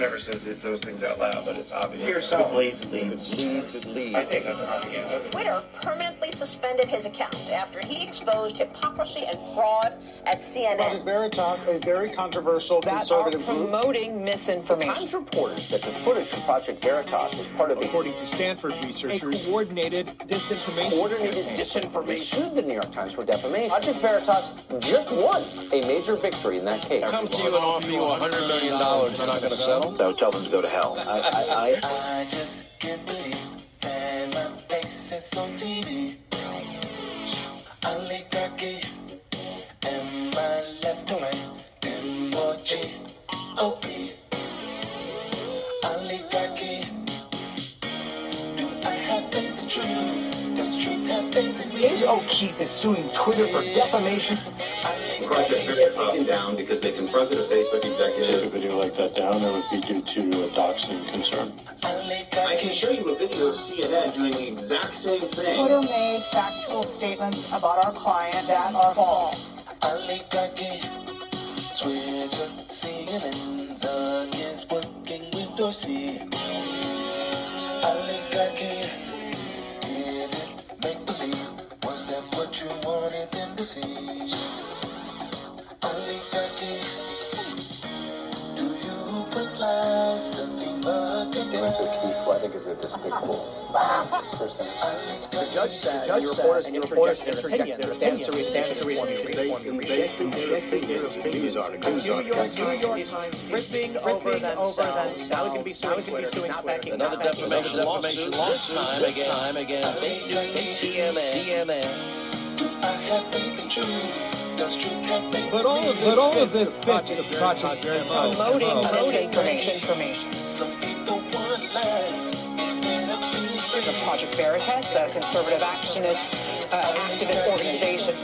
never says it- those things out loud, but it's obvious. Yourself. Leads, leads. Leads, leads. I think that's propaganda. Twitter permanently suspended his account after he exposed hypocrisy and fraud at CNN. Project CNN. Veritas, a very controversial that are conservative group. promoting misinformation. Times reports that the footage from Project Veritas was part of a According to Stanford researchers, a coordinated disinformation. coordinated disinformation. Sued the New York Times for defamation. Project Veritas just won a major victory in that case. I Come to you and offer you hundred million dollars. You're not going to settle? So tell them to go to hell. I, I, I, I just can't believe that my face is on TV. Oligarchy and my left to right emoji. OP. Oligarchy. Do I have faith in truth? Does truth have faith in me? James O'Keefe is suing Twitter for defamation. Project Veritas down because they confronted a Facebook Take executive. a video like that down, it would be due to a doxing concern. I can show you a video of CNN doing the exact same thing. Twitter made factual statements about our client that are false. Oligarchy. Twitter, CNN, against working with Dorsey. Oligarchy. Did it make believe? Was that what you wanted them to see? James O'Keefe, who I think is a despicable person. The judge said, the reporters, the reporters interject their stands to stands to reform. News articles. New York Times ripping over themselves. Now he's going to be suing Twitter, not backing Another defamation up. lawsuit, this time against, time against CNN. Do I have faith in truth? Does truth have faith But all of this, but all of this fits the Project Veritas. Promoting misinformation. The. Project Veritas, a conservative actionist, uh, activist organization.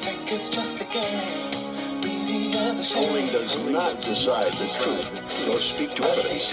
Think it's just a game. Be the other Polling does not decide the truth or speak to evidence.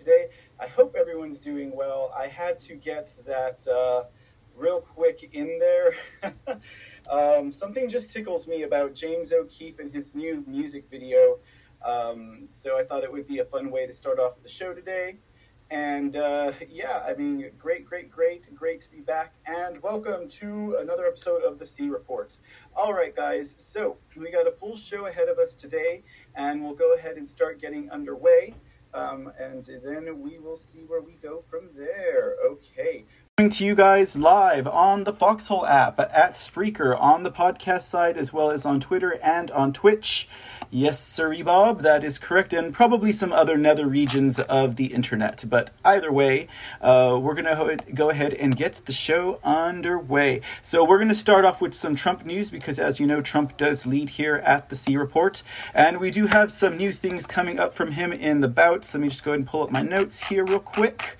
Today? I hope everyone's doing well. I had to get that uh, real quick in there. um, something just tickles me about James O'Keefe and his new music video. Um, so I thought it would be a fun way to start off the show today. And uh, yeah, I mean, great, great, great, great to be back. And welcome to another episode of the C Report. All right, guys, so we got a full show ahead of us today, and we'll go ahead and start getting underway. Um, and then we will see where we go from there. Okay. To you guys live on the Foxhole app at Spreaker on the podcast side as well as on Twitter and on Twitch. Yes, sirree, Bob, that is correct, and probably some other nether regions of the internet. But either way, uh, we're going to go ahead and get the show underway. So we're going to start off with some Trump news because, as you know, Trump does lead here at the C Report, and we do have some new things coming up from him in the bouts. Let me just go ahead and pull up my notes here real quick.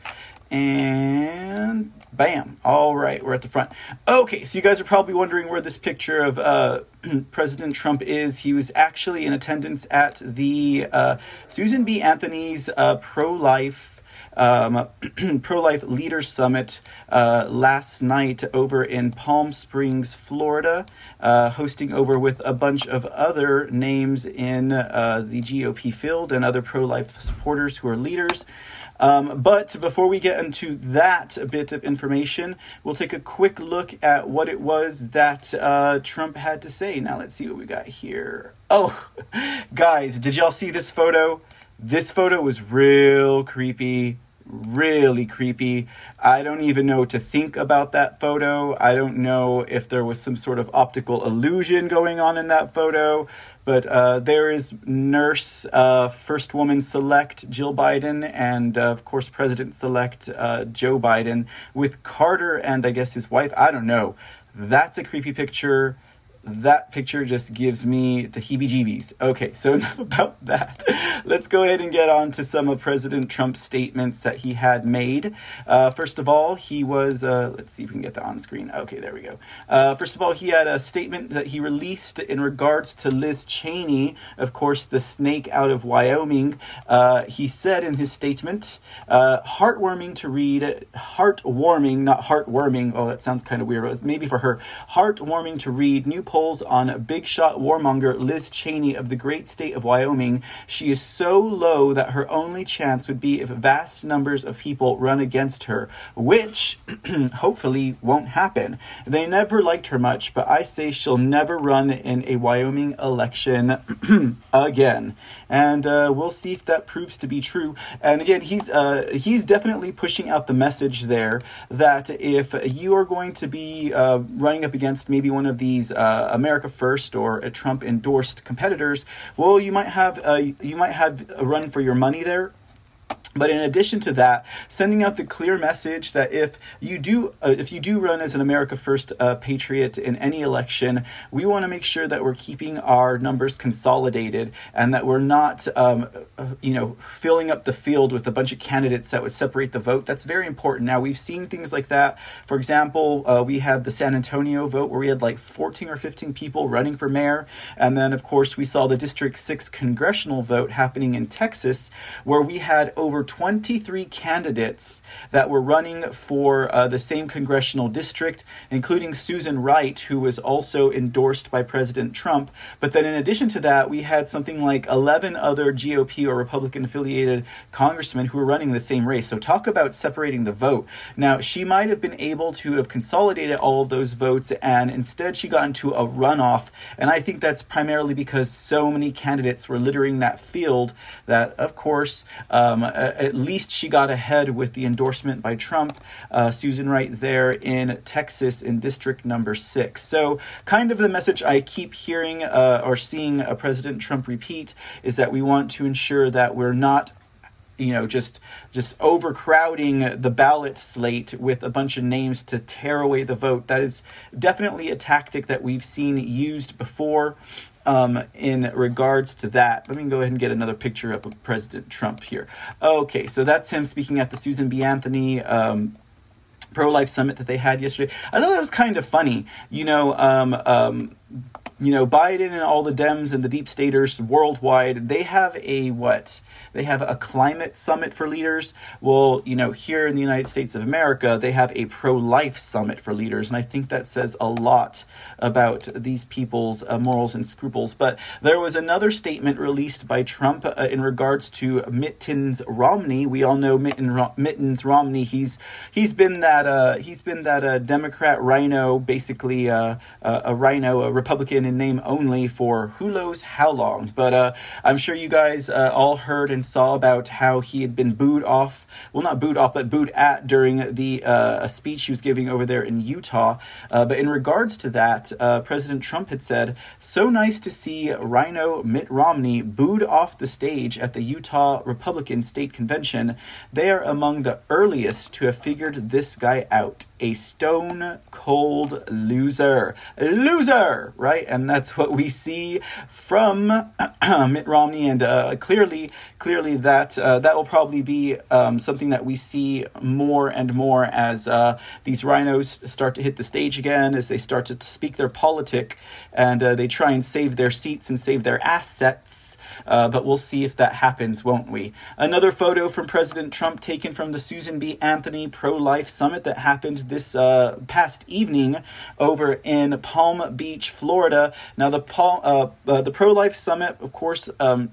And bam. All right, we're at the front. Okay, so you guys are probably wondering where this picture of uh, President Trump is. He was actually in attendance at the uh, Susan B. Anthony's uh, pro life. Um, Pro Life Leaders Summit uh, last night over in Palm Springs, Florida, uh, hosting over with a bunch of other names in uh, the GOP field and other pro life supporters who are leaders. Um, but before we get into that bit of information, we'll take a quick look at what it was that uh, Trump had to say. Now, let's see what we got here. Oh, guys, did y'all see this photo? This photo was real creepy, really creepy. I don't even know to think about that photo. I don't know if there was some sort of optical illusion going on in that photo. But uh, there is nurse, uh, first woman select Jill Biden, and uh, of course, president select uh, Joe Biden with Carter and I guess his wife. I don't know. That's a creepy picture that picture just gives me the heebie jeebies. Okay, so enough about that. Let's go ahead and get on to some of President Trump's statements that he had made. Uh, first of all, he was, uh, let's see if we can get that on screen. Okay, there we go. Uh, first of all, he had a statement that he released in regards to Liz Cheney, of course, the snake out of Wyoming. Uh, he said in his statement, uh, heartwarming to read, heartwarming, not heartwarming. Oh, that sounds kind of weird. Maybe for her. Heartwarming to read new polls on big shot warmonger Liz Cheney of the great state of Wyoming. She is so low that her only chance would be if vast numbers of people run against her, which hopefully won't happen. They never liked her much, but I say she'll never run in a Wyoming election again. And uh, we'll see if that proves to be true. And again, he's uh, he's definitely pushing out the message there that if you are going to be uh, running up against maybe one of these uh, America First or a Trump endorsed competitors, well, you might have uh, you might have a run for your money there but in addition to that, sending out the clear message that if you do, uh, if you do run as an America First uh, patriot in any election, we want to make sure that we're keeping our numbers consolidated and that we're not, um, uh, you know, filling up the field with a bunch of candidates that would separate the vote. That's very important. Now we've seen things like that. For example, uh, we had the San Antonio vote where we had like 14 or 15 people running for mayor, and then of course we saw the District Six congressional vote happening in Texas, where we had over 23 candidates that were running for uh, the same congressional district, including Susan Wright, who was also endorsed by President Trump. But then, in addition to that, we had something like 11 other GOP or Republican affiliated congressmen who were running the same race. So, talk about separating the vote. Now, she might have been able to have consolidated all of those votes, and instead, she got into a runoff. And I think that's primarily because so many candidates were littering that field that, of course, um, at least she got ahead with the endorsement by Trump, uh, Susan Wright there in Texas in District Number Six. So, kind of the message I keep hearing uh, or seeing uh, President Trump repeat is that we want to ensure that we're not you know just just overcrowding the ballot slate with a bunch of names to tear away the vote that is definitely a tactic that we've seen used before um, in regards to that. Let me go ahead and get another picture up of President Trump here. Okay, so that's him speaking at the Susan B. Anthony. Um, Pro life summit that they had yesterday. I thought that was kind of funny. You know, um, um, you know, Biden and all the Dems and the deep staters worldwide, they have a what? They have a climate summit for leaders. Well, you know, here in the United States of America, they have a pro life summit for leaders. And I think that says a lot about these people's uh, morals and scruples. But there was another statement released by Trump uh, in regards to Mittens Romney. We all know Mitten Ro- Mittens Romney. He's he's been that uh, he's been that uh, Democrat rhino, basically uh, a rhino, a Republican in name only for who knows how long. But uh, I'm sure you guys all heard and saw about how he had been booed off, well, not booed off, but booed at during the uh, speech he was giving over there in Utah. Uh, but in regards to that, uh, President Trump had said, So nice to see Rhino Mitt Romney booed off the stage at the Utah Republican State Convention. They are among the earliest to have figured this guy out. A stone cold loser. Loser! Right? And that's what we see from Mitt Romney, and uh, clearly, clearly clearly that uh, that will probably be um, something that we see more and more as uh, these rhinos start to hit the stage again, as they start to speak their politic, and uh, they try and save their seats and save their assets. Uh, but we'll see if that happens, won't we? Another photo from President Trump taken from the Susan B. Anthony Pro Life Summit that happened this uh, past evening over in Palm Beach, Florida. Now, the, Paul, uh, the Pro Life Summit, of course, um,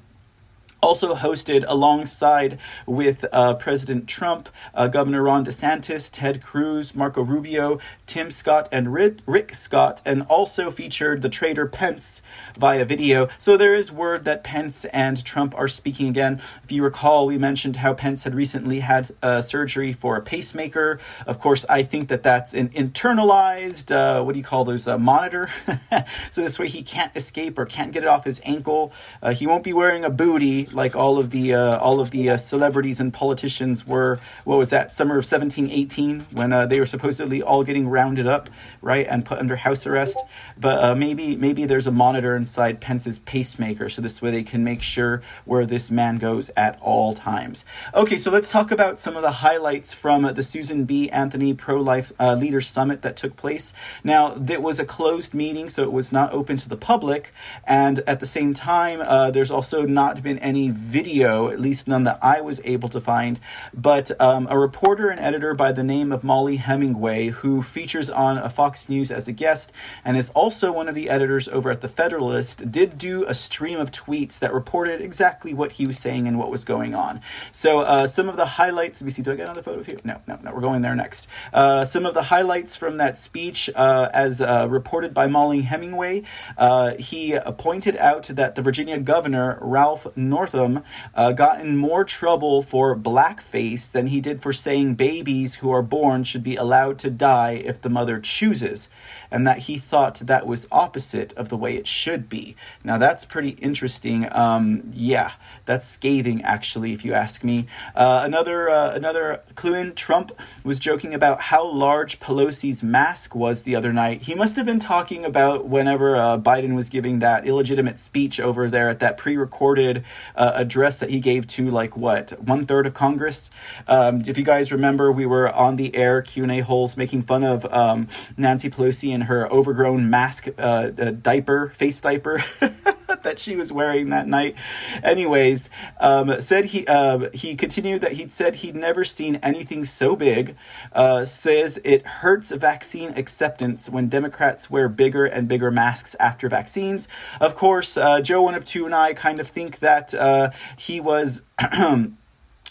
also hosted alongside with uh, President Trump, uh, Governor Ron DeSantis, Ted Cruz, Marco Rubio, Tim Scott, and Rick, Scott, and also featured the traitor Pence via video. So there is word that Pence and Trump are speaking again. If you recall, we mentioned how Pence had recently had uh, surgery for a pacemaker. Of course, I think that that's an internalized, uh, what do you call those, uh, monitor. so this way he can't escape or can't get it off his ankle. Uh, he won't be wearing a booty like all of the uh, all of the uh, celebrities and politicians were. What was that? Summer of 1718 when uh, they were supposedly all getting rounded up, right, and put under house arrest. But uh, maybe maybe there's a monitor inside Pence's pacemaker, so this way they can make sure where this man goes at all times. Okay, so let's talk about some of the highlights from the Susan B. Anthony Pro Life uh, Leaders Summit that took place. Now, it was a closed meeting, so it was not open to the public, and at the same time, uh, there's also not been any any video, at least none that I was able to find. But um, a reporter and editor by the name of Mollie Hemingway, who features on a Fox News as a guest and is also one of the editors over at The Federalist, did do a stream of tweets that reported exactly what he was saying and what was going on. So uh, some of the highlights. Let me see. Do I get another photo of you? No, no, no. We're going there next. Uh, some of the highlights from that speech, uh, as uh, reported by Mollie Hemingway, uh, he pointed out that the Virginia governor Ralph Northam Northam uh, got in more trouble for blackface than he did for saying babies who are born should be allowed to die if the mother chooses, and that he thought that was opposite of the way it should be. Now, that's pretty interesting. Um, yeah, that's scathing, actually, if you ask me. Uh, another, uh, another clue in Trump was joking about how large Pelosi's mask was the other night. He must have been talking about whenever uh, Biden was giving that illegitimate speech over there at that pre recorded uh, address that he gave to like what one third of Congress. Um, if you guys remember, we were on the air Q and A holes making fun of um, Nancy Pelosi and her overgrown mask uh, uh diaper, face diaper. that she was wearing that night. Anyways, um, said he uh, he continued that he'd said he'd never seen anything so big. Uh, says it hurts vaccine acceptance when Democrats wear bigger and bigger masks after vaccines. Of course, uh, Joe one of two and I kind of think that uh, he was.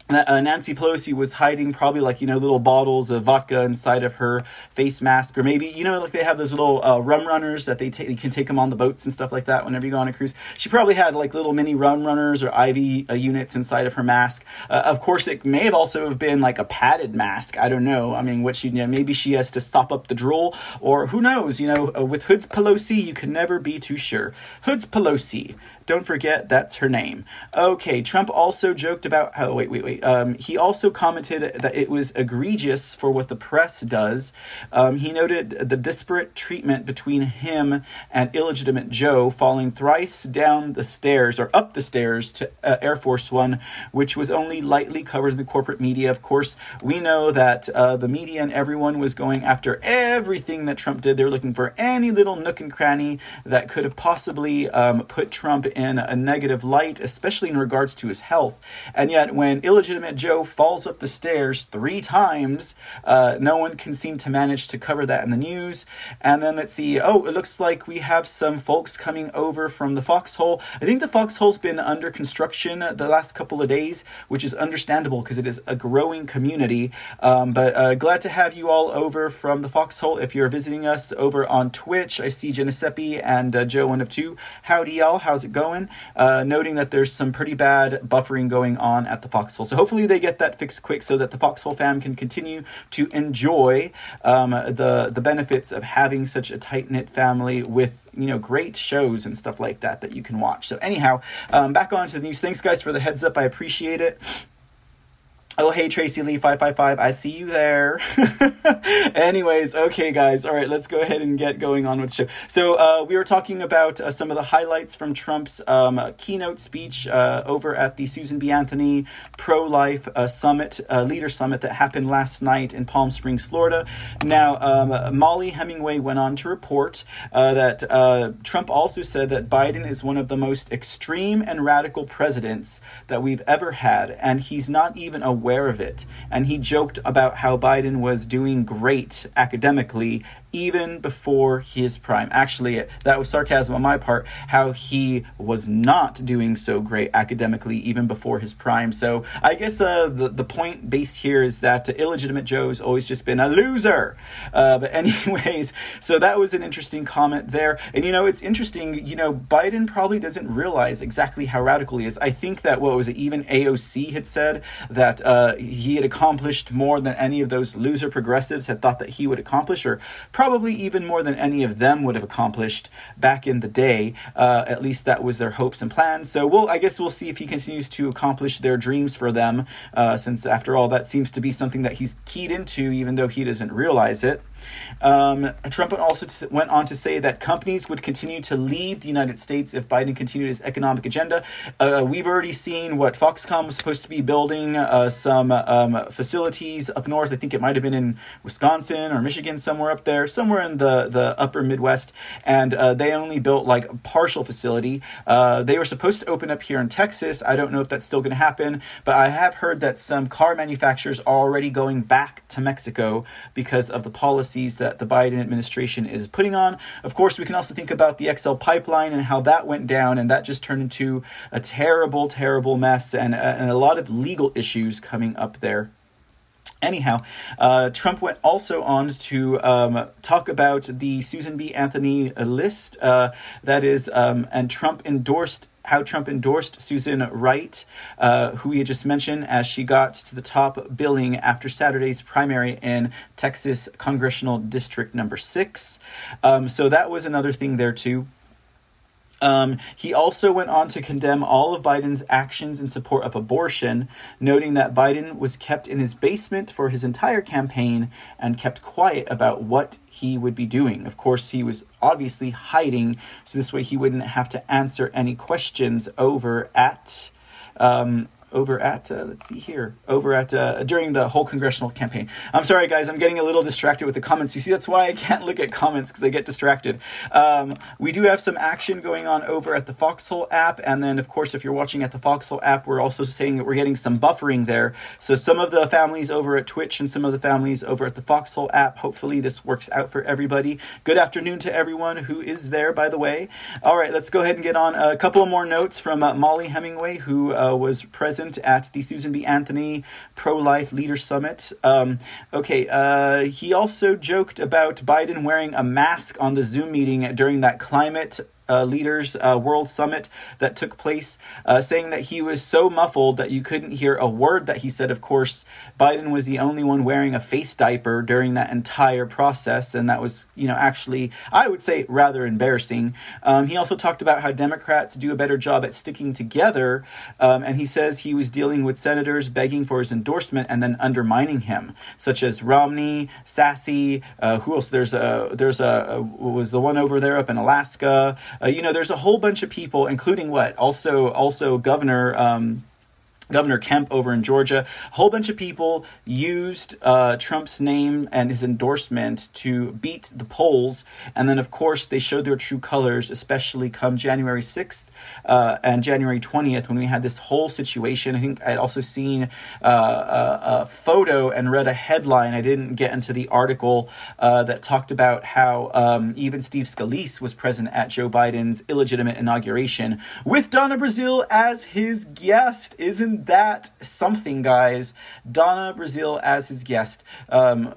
uh, Nancy Pelosi was hiding probably like you know little bottles of vodka inside of her face mask, or maybe you know like they have those little uh, rum runners that they take you can take them on the boats and stuff like that whenever you go on a cruise. She probably had like little mini rum runners or IV uh, units inside of her mask. Uh, of course, it may have also have been like a padded mask. I don't know. I mean, what she you know, maybe she has to stop up the drool, or who knows? You know, uh, with Hoods Pelosi, you can never be too sure. Hoods Pelosi. Don't forget that's her name. Okay, Trump also joked about. Oh, wait, wait, wait. Um, he also commented that it was egregious for what the press does. Um, he noted the disparate treatment between him and illegitimate Joe falling thrice down the stairs or up the stairs to uh, Air Force One, which was only lightly covered in the corporate media. Of course, we know that uh, the media and everyone was going after everything that Trump did. They were looking for any little nook and cranny that could have possibly um, put Trump in a negative light, especially in regards to his health. And yet, when illegitimate Joe falls up the stairs three times, uh, no one can seem to manage to cover that in the news. And then let's see. Oh, it looks like we have some folks coming over from the foxhole. I think the foxhole's been under construction the last couple of days, which is understandable because it is a growing community. Um, but uh, glad to have you all over from the foxhole. If you're visiting us over on Twitch, I see Giuseppe and uh, Joe, one of two. Howdy, y'all. How's it going? Uh, noting that there's some pretty bad buffering going on at the Foxhole. So hopefully they get that fixed quick so that the Foxhole fam can continue to enjoy um, the the benefits of having such a tight knit family with you know great shows and stuff like that that you can watch. So anyhow, um, back on to the news. Thanks guys for the heads up. I appreciate it. Oh, hey, Tracy Lee 555. I see you there. Anyways, okay, guys. All right, let's go ahead and get going on with the show. So, uh, we were talking about uh, some of the highlights from Trump's um, keynote speech uh, over at the Susan B. Anthony Pro Life uh, Summit, uh, Leader Summit that happened last night in Palm Springs, Florida. Now, um, Mollie Hemingway went on to report uh, that Trump also said that Biden is one of the most extreme and radical presidents that we've ever had, and he's not even aware aware of it. And he joked about how Biden was doing great academically, even before his prime. Actually, that was sarcasm on my part, how he was not doing so great academically even before his prime. So I guess uh, the, the point base here is that illegitimate Joe's always just been a loser. Uh, but, anyways, so that was an interesting comment there. And you know, it's interesting, you know, Biden probably doesn't realize exactly how radical he is. I think that, what was it, even AOC had said that uh, he had accomplished more than any of those loser progressives had thought that he would accomplish, or probably even more than any of them would have accomplished back in the day. Uh, at least that was their hopes and plans. So we'll, I guess we'll see if he continues to accomplish their dreams for them, uh, since after all, that seems to be something that he's keyed into, even though he doesn't realize it. Um, Trump also went on to say that companies would continue to leave the United States if Biden continued his economic agenda. Uh, we've already seen what Foxconn was supposed to be building uh, some um, facilities up north. I think it might have been in Wisconsin or Michigan, somewhere up there, somewhere in the, the upper Midwest. And uh, they only built like a partial facility. Uh, they were supposed to open up here in Texas. I don't know if that's still going to happen, but I have heard that some car manufacturers are already going back to Mexico because of the policies that the Biden administration is putting on. Of course, we can also think about the XL pipeline and how that went down, and that just turned into a terrible, terrible mess and, and a lot of legal issues coming up there. Anyhow, uh, Trump went also on to um, talk about the Susan B. Anthony list. Uh, that is, um, and Trump endorsed how Trump endorsed Susan Wright, uh, who we had just mentioned, as she got to the top billing after Saturday's primary in Texas Congressional District Number Six. Um, so that was another thing there too. Um, he also went on to condemn all of Biden's actions in support of abortion, noting that Biden was kept in his basement for his entire campaign and kept quiet about what he would be doing. Of course, he was obviously hiding, so this way he wouldn't have to answer any questions over at um, over at uh, let's see here over at uh, during the whole congressional campaign. I'm sorry guys i'm getting a little distracted with the comments. You see that's why i can't look at comments because i get distracted. Um, we do have some action going on over at the foxhole app and then of course if you're watching at the foxhole app we're also saying that we're getting some buffering there. So some of the families over at twitch and some of the families over at the foxhole app hopefully this works out for everybody. Good afternoon to everyone who is there by the way. All right let's go ahead and get on. A couple of more notes from uh, mollie hemingway who uh, was present at the Susan B. Anthony Pro Life Leader Summit. Um, okay, uh, he also joked about Biden wearing a mask on the Zoom meeting during that climate uh, leaders uh, world summit that took place, uh, saying that he was so muffled that you couldn't hear a word that he said. Of course, Biden was the only one wearing a face diaper during that entire process, and that was, you know, actually, I would say, rather embarrassing. Um, he also talked about how Democrats do a better job at sticking together, um, and he says he was dealing with senators begging for his endorsement and then undermining him, such as Romney, Sasse, uh, who else? There's a there's a, a was the one over there up in Alaska. Uh, you know, there's a whole bunch of people, including what also also Governor. Um, Governor Kemp over in Georgia, a whole bunch of people used uh, Trump's name and his endorsement to beat the polls. And then, of course, they showed their true colors, especially come January 6th uh, and January 20th when we had this whole situation. I think I'd also seen uh, a, a, photo and read a headline. I didn't get into the article uh, that talked about how um, even Steve Scalise was present at Joe Biden's illegitimate inauguration with Donna Brazile as his guest. Isn't that something, guys? Donna Brazile as his guest. Um,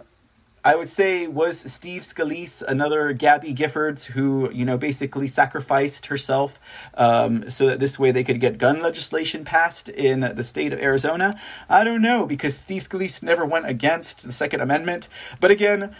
I would say was Steve Scalise, another Gabby Giffords, who you know basically sacrificed herself um, so that this way they could get gun legislation passed in the state of Arizona. I don't know because Steve Scalise never went against the Second Amendment, but again,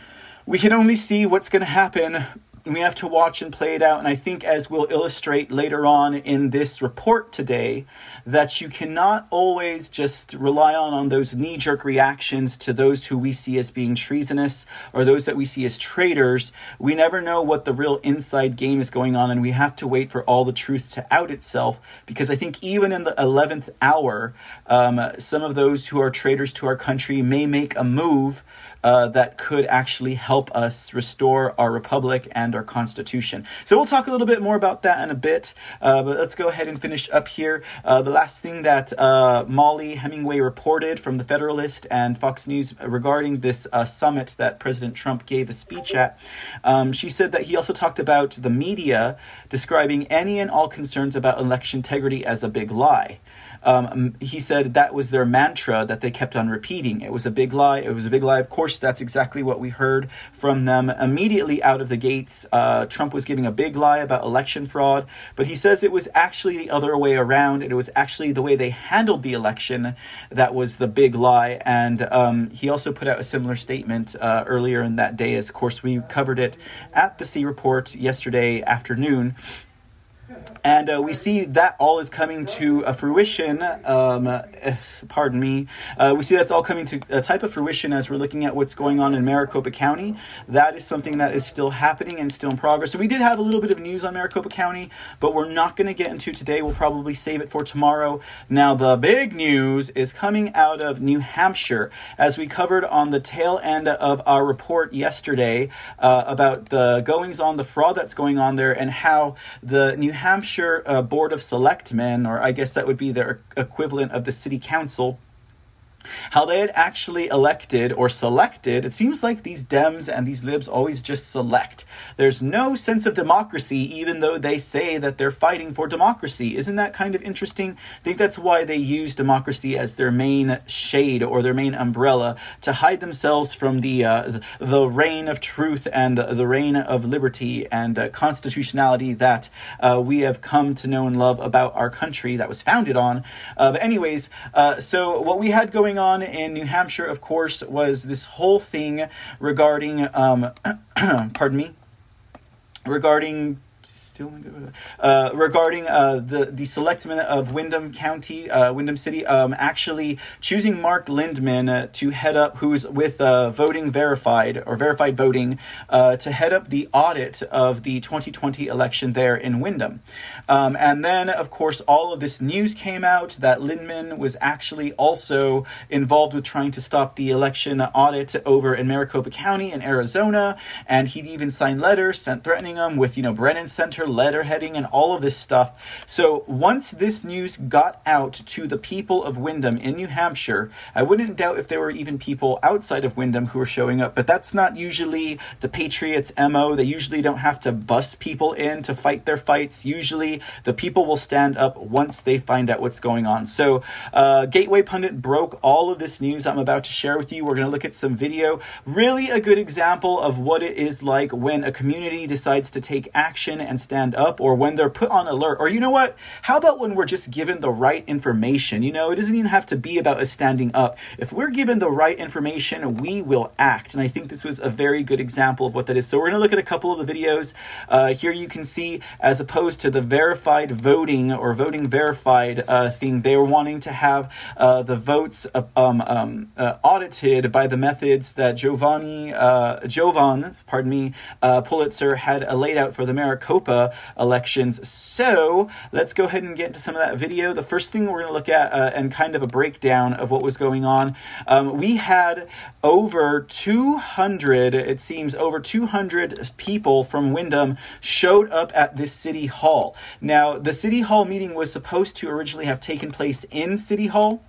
we can only see what's going to happen we have to watch and play it out. And I think, as we'll illustrate later on in this report today, that you cannot always just rely on, on those knee jerk reactions to those who we see as being treasonous or those that we see as traitors. We never know what the real inside game is going on, and we have to wait for all the truth to out itself. Because I think even in the 11th hour, um, some of those who are traitors to our country may make a move uh, that could actually help us restore our republic and our constitution. So we'll talk a little bit more about that in a bit, uh, but let's go ahead and finish up here. Uh, the last thing that uh, Mollie Hemingway reported from the Federalist and Fox News regarding this uh, summit that President Trump gave a speech at, um, she said that he also talked about the media describing any and all concerns about election integrity as a big lie. Um, he said that was their mantra that they kept on repeating. It was a big lie. It was a big lie. Of course, that's exactly what we heard from them immediately out of the gates. Uh, Trump was giving a big lie about election fraud, but he says it was actually the other way around. And it was actually the way they handled the election that was the big lie. And um, he also put out a similar statement uh, earlier in that day. As of course, we covered it at the C Report yesterday afternoon. And uh, we see that all is coming to a fruition. Um, uh, pardon me. Uh, we see that's all coming to a type of fruition as we're looking at what's going on in Maricopa County. That is something that is still happening and still in progress. So we did have a little bit of news on Maricopa County, but we're not going to get into today. We'll probably save it for tomorrow. Now, the big news is coming out of New Hampshire, as we covered on the tail end of our report yesterday uh, about the goings on, the fraud that's going on there, and how the New Hampshire uh, Board of Selectmen, or I guess that would be their equivalent of the city council, how they had actually elected or selected. It seems like these Dems and these Libs always just select. There's no sense of democracy, even though they say that they're fighting for democracy. Isn't that kind of interesting? I think that's why they use democracy as their main shade or their main umbrella to hide themselves from the uh, the reign of truth and the reign of liberty and uh, constitutionality that uh, we have come to know and love about our country that was founded on. Uh, but anyways, uh, so what we had going on in New Hampshire, of course, was this whole thing regarding, um, pardon me, regarding uh, regarding uh, the the selectmen of Windham County, uh, Windham City, um, actually choosing Mark Lindeman uh, to head up, who's with uh, Voting Verified or Verified Voting, uh, to head up the audit of the 2020 election there in Windham. Um, and then, of course, all of this news came out that Lindeman was actually also involved with trying to stop the election audit over in Maricopa County in Arizona, and he'd even signed letters sent threatening them with you know Brennan Center letterheading and all of this stuff. So once this news got out to the people of Windham in New Hampshire, I wouldn't doubt if there were even people outside of Windham who were showing up, but that's not usually the Patriots' MO. They usually don't have to bust people in to fight their fights. Usually the people will stand up once they find out what's going on. So uh, Gateway Pundit broke all of this news I'm about to share with you. We're going to look at some video. Really a good example of what it is like when a community decides to take action and stand stand up or when they're put on alert. Or you know what? How about when we're just given the right information? You know, it doesn't even have to be about us standing up. If we're given the right information, we will act. And I think this was a very good example of what that is. So we're going to look at a couple of the videos. Uh, here you can see, as opposed to the verified voting or voting verified uh, thing, they were wanting to have uh, the votes uh, um, um, uh, audited by the methods that Giovanni, uh, Jovan, pardon me, Pulitzer had laid out for the Maricopa elections. So let's go ahead and get into some of that video. The first thing we're going to look at uh, and kind of a breakdown of what was going on. Um, we had over 200, it seems, over 200 people from Windham showed up at this city hall. Now, the city hall meeting was supposed to originally have taken place in City Hall.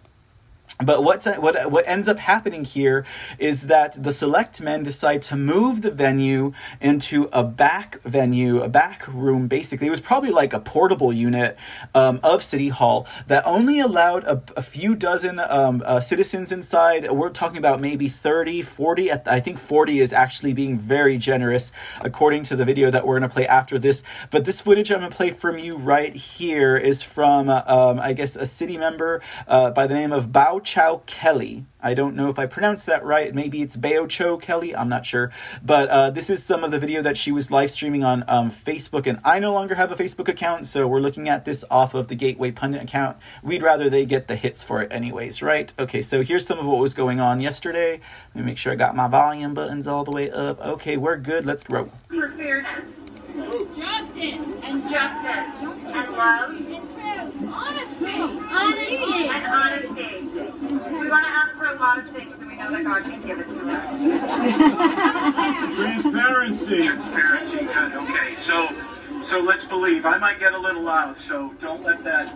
But what's, what what ends up happening here is that the select men decide to move the venue into a back venue, a back room. Basically, it was probably like a portable unit um, of City Hall that only allowed a, a few dozen um, uh, citizens inside. We're talking about maybe 30, 40. I think 40 is actually being very generous, according to the video that we're going to play after this. But this footage I'm going to play from you right here is from, um, I guess, a city member uh, by the name of Bao Chow Kelly. I don't know if I pronounced that right. Maybe it's Bao Cho Kelly. I'm not sure. But uh, this is some of the video that she was live streaming on um, Facebook, and I no longer have a Facebook account, so we're looking at this off of the Gateway Pundit account. We'd rather they get the hits for it, anyways, right? Okay, so here's some of what was going on yesterday. Let me make sure I got my volume buttons all the way up. Okay, we're good. Let's go. For fairness, justice, and justice, and love, and truth, honesty, honesty, and honesty. We want to ask for a lot of things, and we know that God can give it to us. Transparency. Transparency. Good. Okay. So, so let's believe. I might get a little loud, so don't let that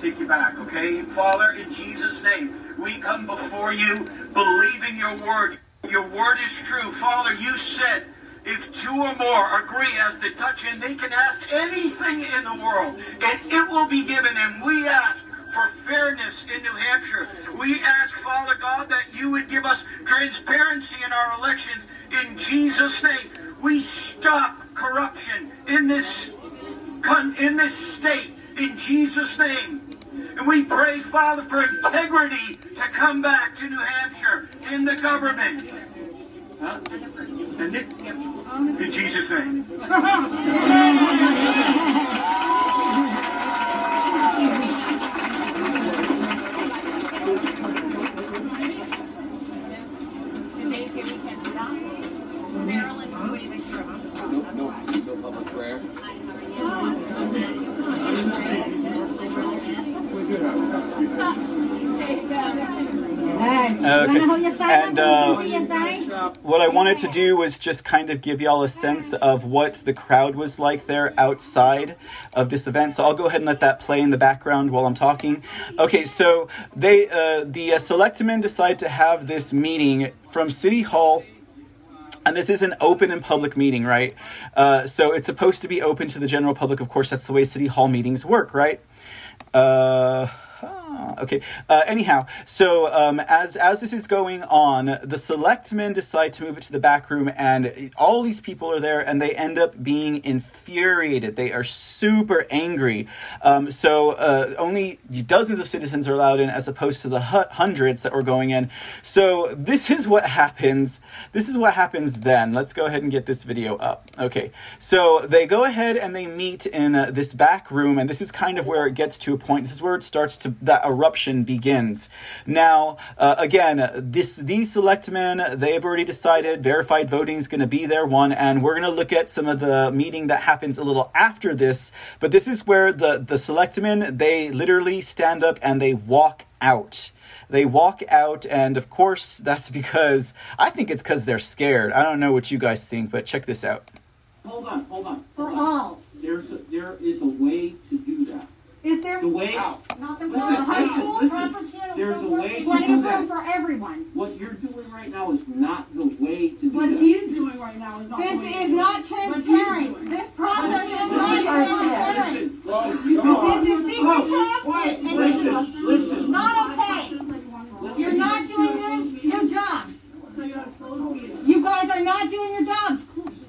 take you back. Okay, Father, in Jesus' name, we come before you, believing your word. Your word is true, Father. You said. If two or more agree as to touch him, they can ask anything in the world, and it will be given. And we ask for fairness in New Hampshire. We ask, Father God, that you would give us transparency in our elections. In Jesus' name, we stop corruption in this in this state. In Jesus' name. And we pray, Father, for integrity to come back to New Hampshire in the government. Huh? And it, in Jesus' name. Today, say we can't do that. Marilyn, what do you think? No, no, no public prayer. Okay. And uh, what I wanted to do was just kind of give y'all a sense of what the crowd was like there outside of this event. So I'll go ahead and let that play in the background while I'm talking. Okay, so they uh, the uh, selectmen decide to have this meeting from City Hall and this is an open and public meeting, right? Uh, so it's supposed to be open to the general public. Of course, that's the way city hall meetings work, right? Uh, ah, okay. Uh, anyhow, so um, as as this is going on, the selectmen decide to move it to the back room, and all these people are there, and they end up being infuriated. They are super angry. Um, so uh, only dozens of citizens are allowed in, as opposed to the hundreds that were going in. So this is what happens. This is what happens then. Let's go ahead and get this video up. Okay. So they go ahead and they meet in uh, this back room, and this is kind of where it gets to a point. This is where it starts to that eruption begins. Now, uh, again, this these selectmen they've already decided verified voting is going to be their one, and we're going to look at some of the meeting that happens a little after this. But this is where the the selectmen they literally stand up and they walk out. They walk out, and of course, that's because I think it's because they're scared. I don't know what you guys think, but check this out. Hold on, hold on. For all. There's a, there is a way to do that. Is there? The way out. Not the Listen, high listen, school. listen. There's a way to Plenty do of room that. for everyone. What you're doing right now is not the way to do What that. he's doing right now is not. This is not transparent. This process is not transparent. This is secret talk, and this is not okay. You're not doing your, your job. You guys are not doing your jobs.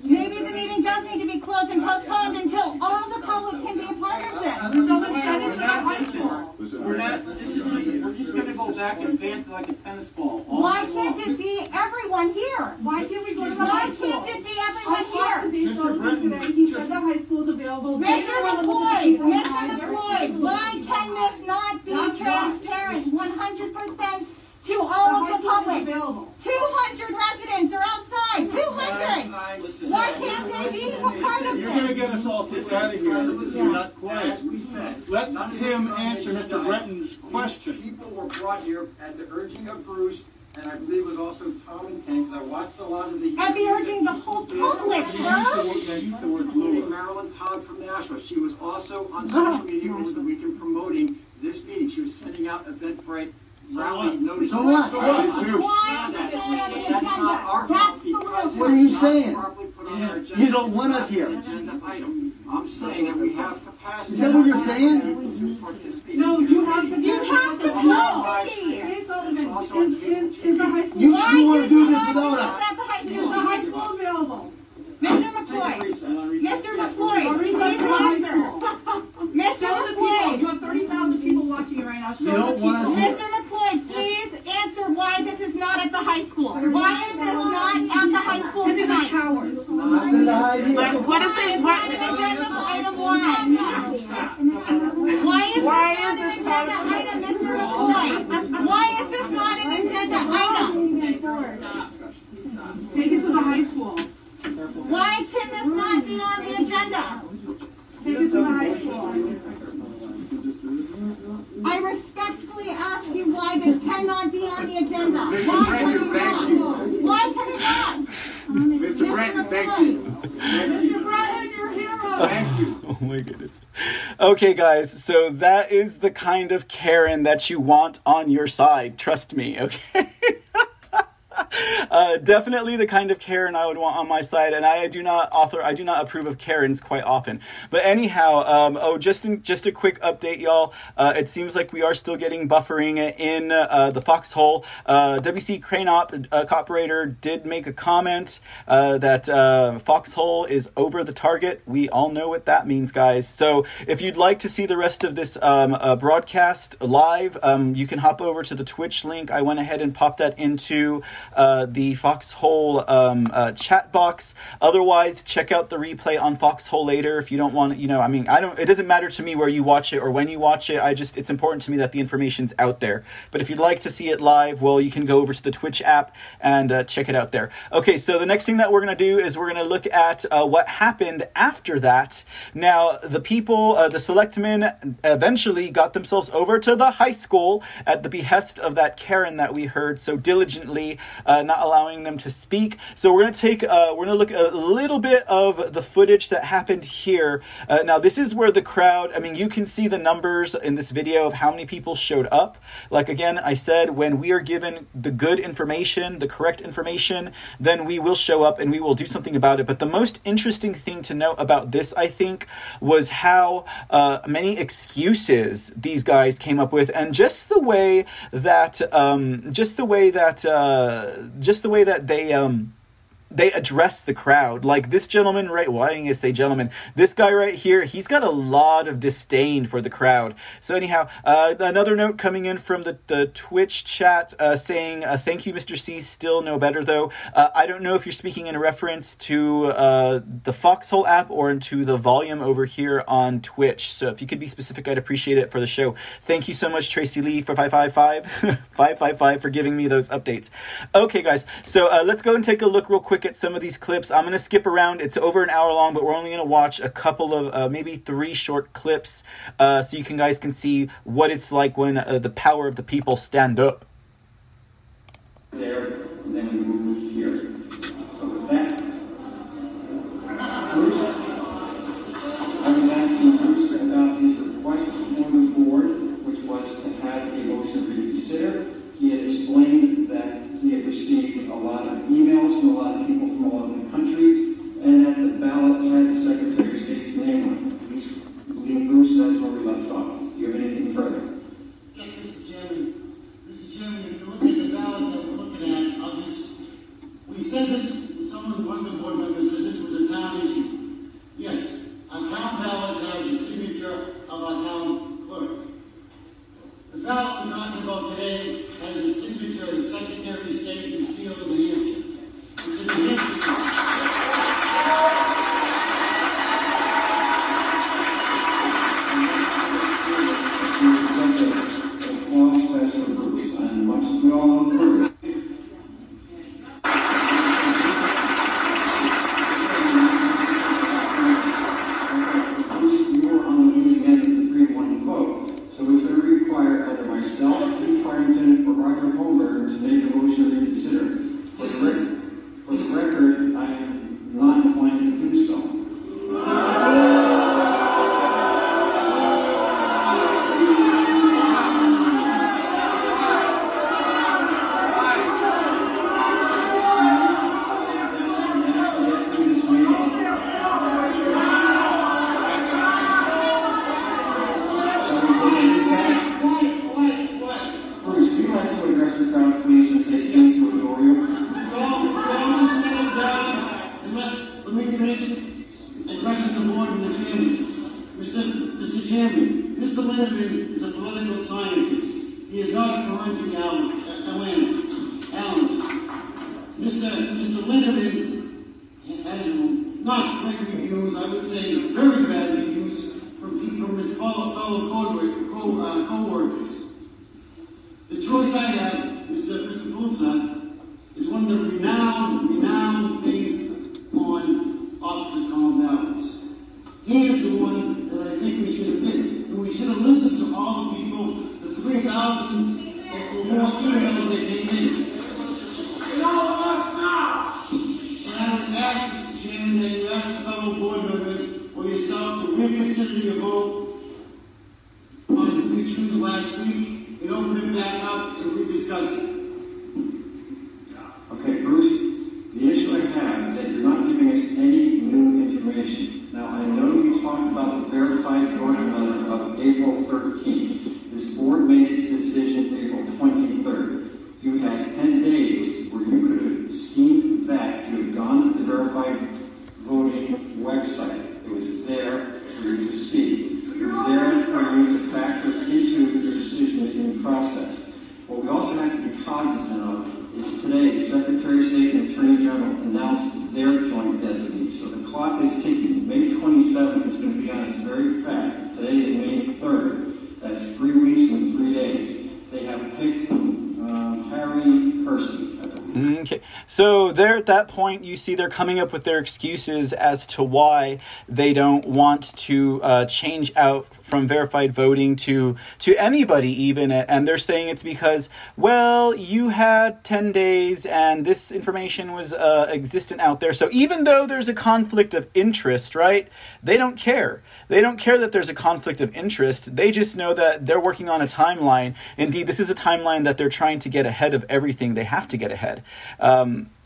Maybe the meeting does need to be closed and postponed until all the public can be a part of this. So it's send it to high school. We're not, this is, just, we're just gonna go back and bant like a tennis ball. all Why night can't it be everyone here? Why can't we go to the Why high school? can't it be everyone here? Dave Sullivan today, he said the high school is available. Mr. McCoy, Mr. McCoy, why can this not be transparent one hundred percent to all of the public? Two hundred residents are outside, two hundred! Why can't they be a part of You're gonna this? get us all kicked out of here if you're not quiet. As we said, Let none of him this answer information Mr. tonight. Brenton's question. People were brought here at the urging of Bruce, and I believe it was also Tom and Ken, because I watched a lot of the. At the urging the whole public, They used the word- they the word including Marilyn Todd from Nashua. She was also on social media over the weekend promoting this meeting. She was sending out Eventbrite rally notices. So what? So what? did too. Why is it not on the That's not our agenda? fault That's the because real What are you it's not saying? properly put on our agenda. You don't want us It's here. not an agenda item. I'm saying that we have capacity. Is that what you're saying? To participate. No, you have to. You have to close the meeting. Dave Sullivan, is, is, is the high school. You, Why you wanna did do you this not do without this us? at the high Is the school? high school available? Mr. McCoy, Mr. McCoy, please answer. Mr. Show the people, McCoy, you have thirty thousand people watching you right now, show You the don't people. want us here. Mr. McCoy, please answer why this is not at the high school. Why is this not at the high school Because you're tonight? cowards. I'm gonna hide here. What if it is not an agenda item one? Why is this not an agenda item, Mr. McCoy? Why is this not an agenda item? Take it to the high school. Why can this not be on the agenda? Take it to the high school. I respectfully ask you why this cannot be on the agenda. Why can you Thank you. Thank you. Mr. Brennan, you're a hero. Thank you. Oh my goodness. Okay, guys, so that is the kind of Karen that you want on your side. Trust me, okay? Definitely the kind of Karen I would want on my side, and I do not author, I do not approve of Karens quite often. But anyhow, um, oh, just in, just a quick update, y'all. Uh, it seems like we are still getting buffering in uh, the foxhole. Uh, WC Crane Op uh, operator did make a comment uh, that uh, foxhole is over the target. We all know what that means, guys. So if you'd like to see the rest of this um, broadcast live, um, you can hop over to the Twitch link. I went ahead and popped that into the Foxhole um, uh, chat box. Otherwise, check out the replay on Foxhole later if you don't want. You know, I mean, I don't. It doesn't matter to me where you watch it or when you watch it. I just it's important to me that the information's out there. But if you'd like to see it live, well, you can go over to the Twitch app and uh, check it out there. Okay, so the next thing that we're gonna do is we're gonna look at uh, what happened after that. Now, the people, uh, the selectmen, eventually got themselves over to the high school at the behest of that Karen that we heard so diligently, uh, not allowing them to speak. So we're gonna take, uh, we're gonna look at a little bit of the footage that happened here. Uh, now, this is where the crowd. I mean, you can see the numbers in this video of how many people showed up. Like again, I said, when we are given the good information, the correct information, then we will show up and we will do something about it. But the most interesting thing to note about this, I think, was how uh, many excuses these guys came up with, and just the way that, um, just the way that, uh, just the way that they. Um, they address the crowd. Like this gentleman, right? Why well, I say gentleman? This guy right here, he's got a lot of disdain for the crowd. So anyhow, uh, another note coming in from the, the Twitch chat uh, saying, uh, "Thank you, Mr. C. Still no better though." Uh, I don't know if you're speaking in reference to uh, the Foxhole app or into the volume over here on Twitch. So if you could be specific, I'd appreciate it for the show. Thank you so much, Tracy Lee for five five five five five five for giving me those updates. Okay, guys. So uh, let's go and take a look real quick at some of these clips. I'm going to skip around. It's over an hour long, but we're only going to watch a couple of uh, maybe three short clips uh, so you can guys can see what it's like when uh, the power of the people stand up. There, then here. So with that, Bruce, I'm asking Bruce adopt his request the board, which was to have motion reconsider. He had explained that he had received a lot of emails from a lot of people from all over the country, and that the ballot had the Secretary of State's name on it. Bruce, that's where we left off. Do you have anything further? Yes, Mr. Chairman. Mr. Chairman, if you look at the ballot that we're looking at, I'll just, we said this, someone, one of the board members said this was a town issue. Yes, our town ballots have the signature of our town clerk. The ballot we're talking about today has the signature of the Secretary of State and the seal of New Hampshire. It's in New Hampshire. Reconsidering your vote on who choose last week and open it back up and rediscuss it. Okay, Bruce, the issue I have is that you're not giving us any new information. Now, I know you talked about the verified voting letter of April 13th. That point, you see they're coming up with their excuses as to why they don't want to uh, change out from verified voting to to anybody even. And they're saying it's because well you had 10 days and this information was uh, existent out there. So even though there's a conflict of interest right they don't care. They don't care that there's a conflict of interest. They just know that they're working on a timeline. Indeed this is a timeline that they're trying to get ahead of everything they have to get ahead. Um,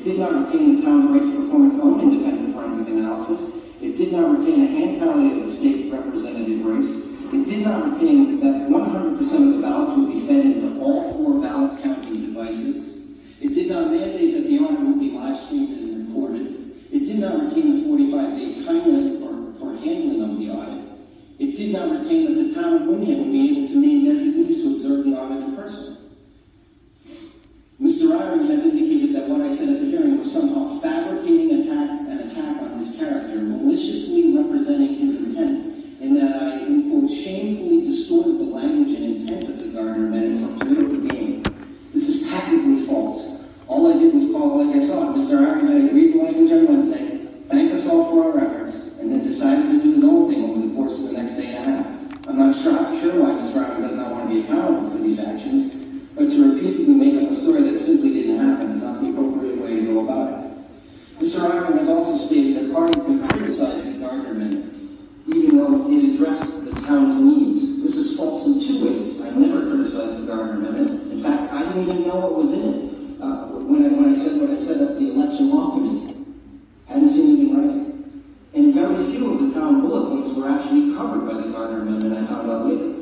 It did not retain the town's right to perform its own independent forensic analysis. It did not retain a hand tally of the state representative race. It did not retain that 100% of the ballots would be fed into all four ballot counting devices. It did not mandate that the audit would be live streamed and recorded. It did not retain the 45-day time limit for, for handling of the audit. It did not retain that the town of Windham would be able to name designees to observe the audit in person. Mr. Iring has indicated that what I said at the hearing was somehow fabricating attack, an attack on his character, maliciously representing his intent, and that I, in quote, shamefully distorted the language and intent of the Gardner Amendment for political gain. This is patently false. All I did was call like I saw it. Mr. Iring had agreed the language on Wednesday, thanked us all for our efforts, and then decided to do his own thing over the course of the next day and a half. I'm not sure, sure why Mr. Iring does not want to be accountable for these actions, but to repeatedly make up a story that simply didn't happen is not the appropriate way to go about it. Mr. Iron has also stated that Partington criticized the Gardner Amendment, even though it addressed the town's needs. This is false in two ways. I never criticized the Gardner Amendment. In fact, I didn't even know what was in it uh, when, I, when I said what I said at the election law committee. Hadn't seen in writing. And very few of the town bullet points were actually covered by the Gardner Amendment, I found out later.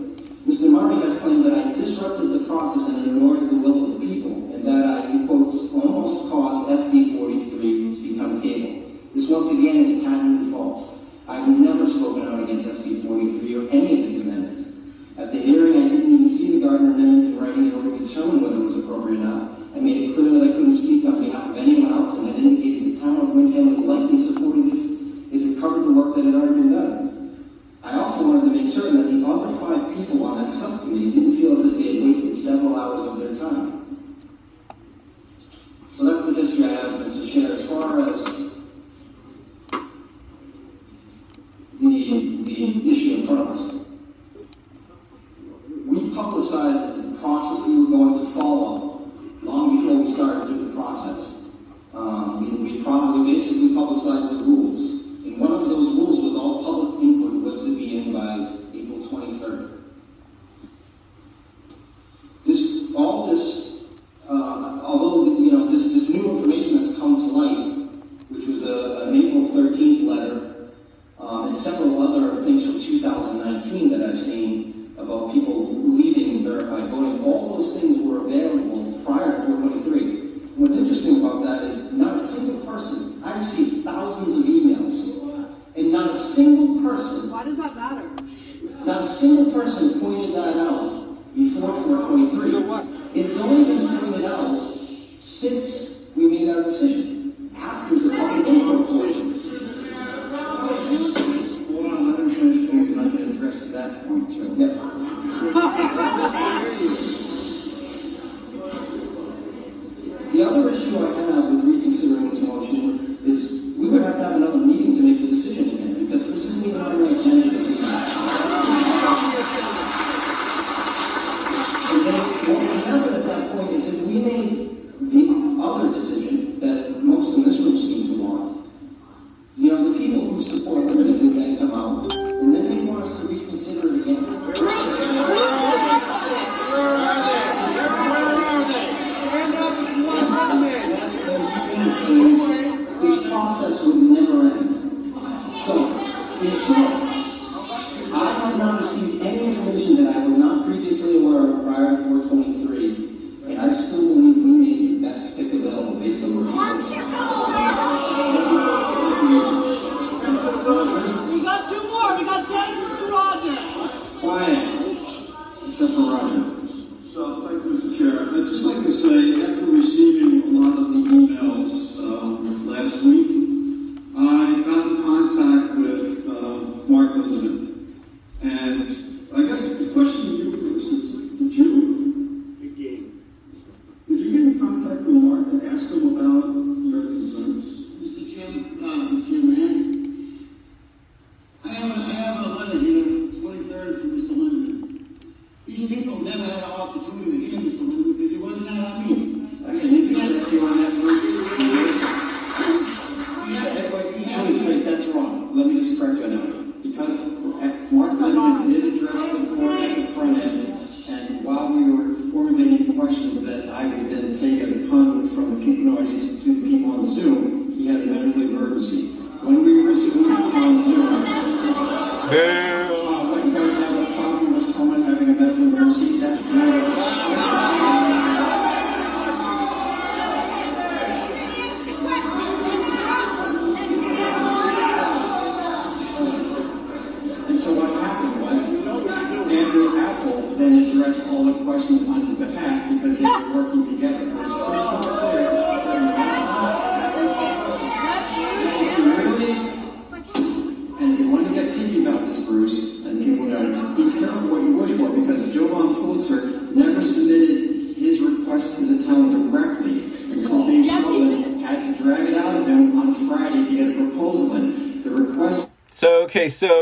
Mr. Murray has claimed that I disrupted the process and ignored the will of the people, and that I, in quotes, almost caused SB 43 to become table. This once again is patently false. I've never spoken out against SB 43 or any of its amendments. At the hearing, I didn't even see the Gardner Amendment in writing in order to determine whether it was appropriate or not. I made it clear that I couldn't speak on behalf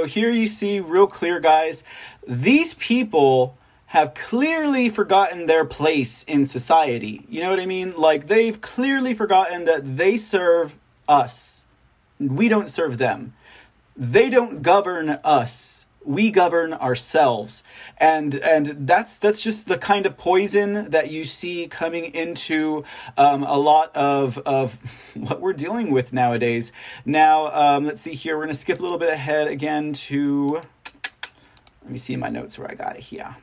here you see real clear, guys. These people have clearly forgotten their place in society. You know what I mean? Like, they've clearly forgotten that they serve us. We don't serve them. They don't govern us. We govern ourselves. And, and that's, that's just the kind of poison that you see coming into, um, a lot of, of what we're dealing with nowadays. Now, um, let's see here. We're going to skip a little bit ahead again to, let me see my notes where I got it here.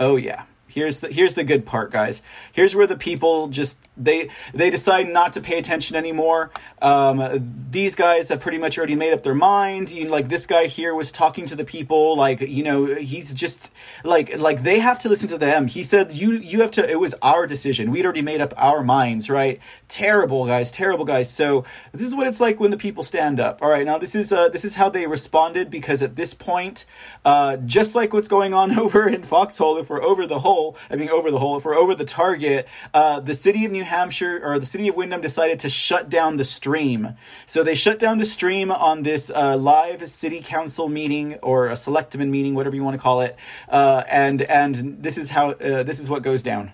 Oh yeah. Here's the here's the good part, guys. Here's where the people just they they decide not to pay attention anymore. Um, these guys have pretty much already made up their mind. You know, like this guy here was talking to the people, like you know he's just like like they have to listen to them. He said you you have to. It was our decision. We'd already made up our minds, right? Terrible guys, terrible guys. So this is what it's like when the people stand up. All right, now this is uh, this is how they responded because at this point, uh, just like what's going on over in Foxhole, if we're over the hole. I mean, over the hole. If we're over the target, uh, the city of New Hampshire or the city of Windham decided to shut down the stream. So they shut down the stream on this uh, live city council meeting or a selectman meeting, whatever you want to call it. Uh, and and this is how uh, this is what goes down.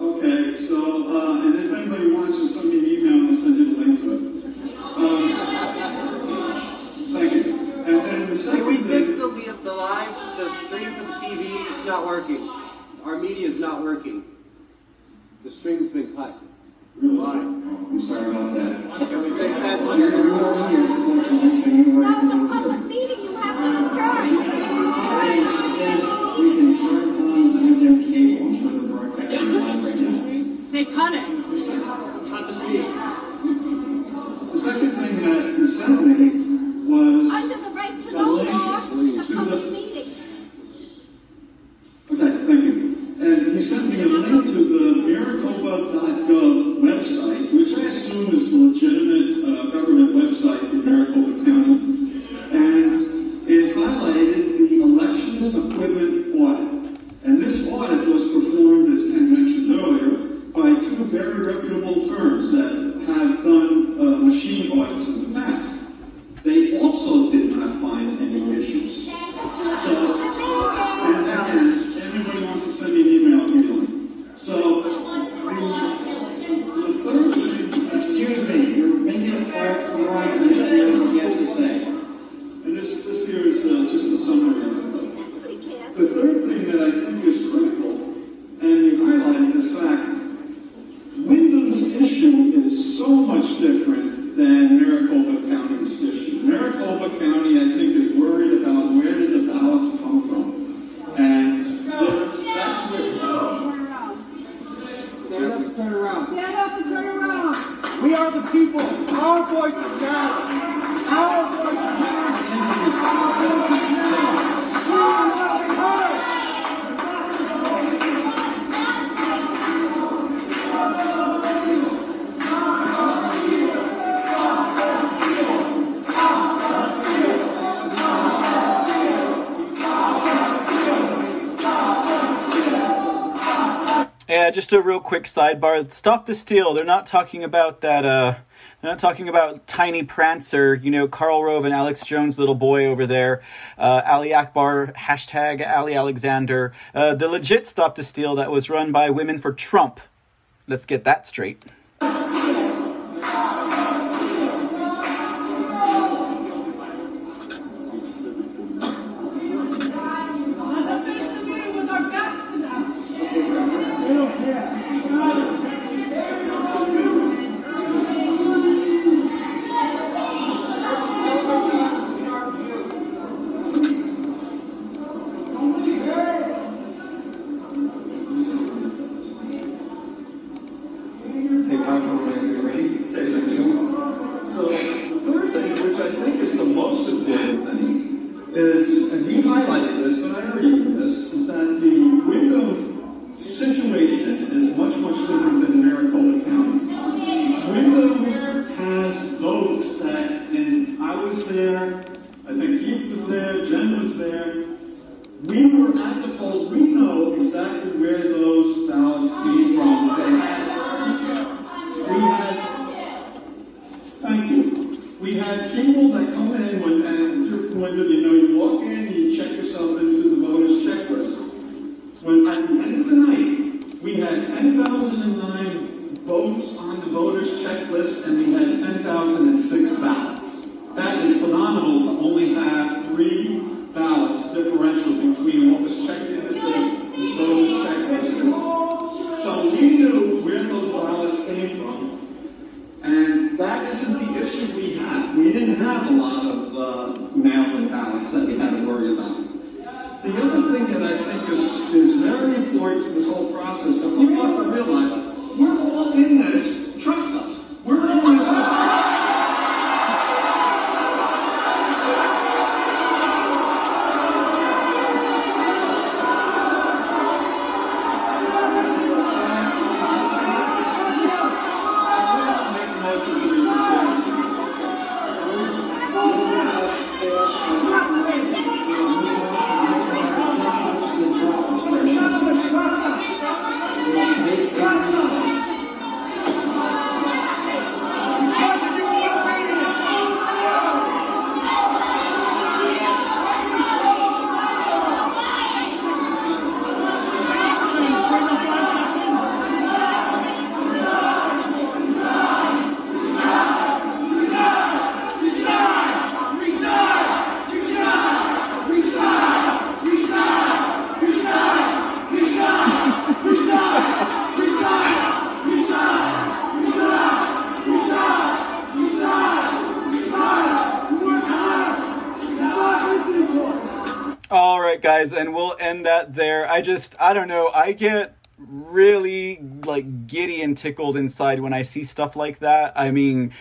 Okay, so, uh, and if anybody wants to send me an email, I'll send you the link to it. Um, thank you. And then the second Can we fix the, the live, the stream from the TV? It's not working. Our media is not working. The stream's been cut. Why? I'm sorry about that. Can we fix that? You're you're already here, unfortunately, so It's a public meeting, you have to adjourn. We can turn on Windham cable. I'm sure they're broadcasting live right now. They cut it. cut the feed. The second thing that he sent me was Under the right to the know law, it's a public meeting. Okay, thank you. And he sent me a link to the Maricopa.gov website, which I assume is the legitimate uh, government website for Maricopa County. And it highlighted the elections equipment audit. And this audit was performed, as Ken mentioned earlier, by two very reputable firms that have done uh, machine audits in the past. They also did not find any issues. So, just a real quick sidebar. Stop the steal. They're not talking about that. Uh, they're not talking about Tiny Prancer. You know, Karl Rove and Alex Jones' little boy over there. Uh, Ali Akbar hashtag Ali Alexander. Uh, the legit Stop the Steal that was run by Women for Trump. Let's get that straight. That there. I just, I don't know, I get really like giddy and tickled inside when I see stuff like that. I mean,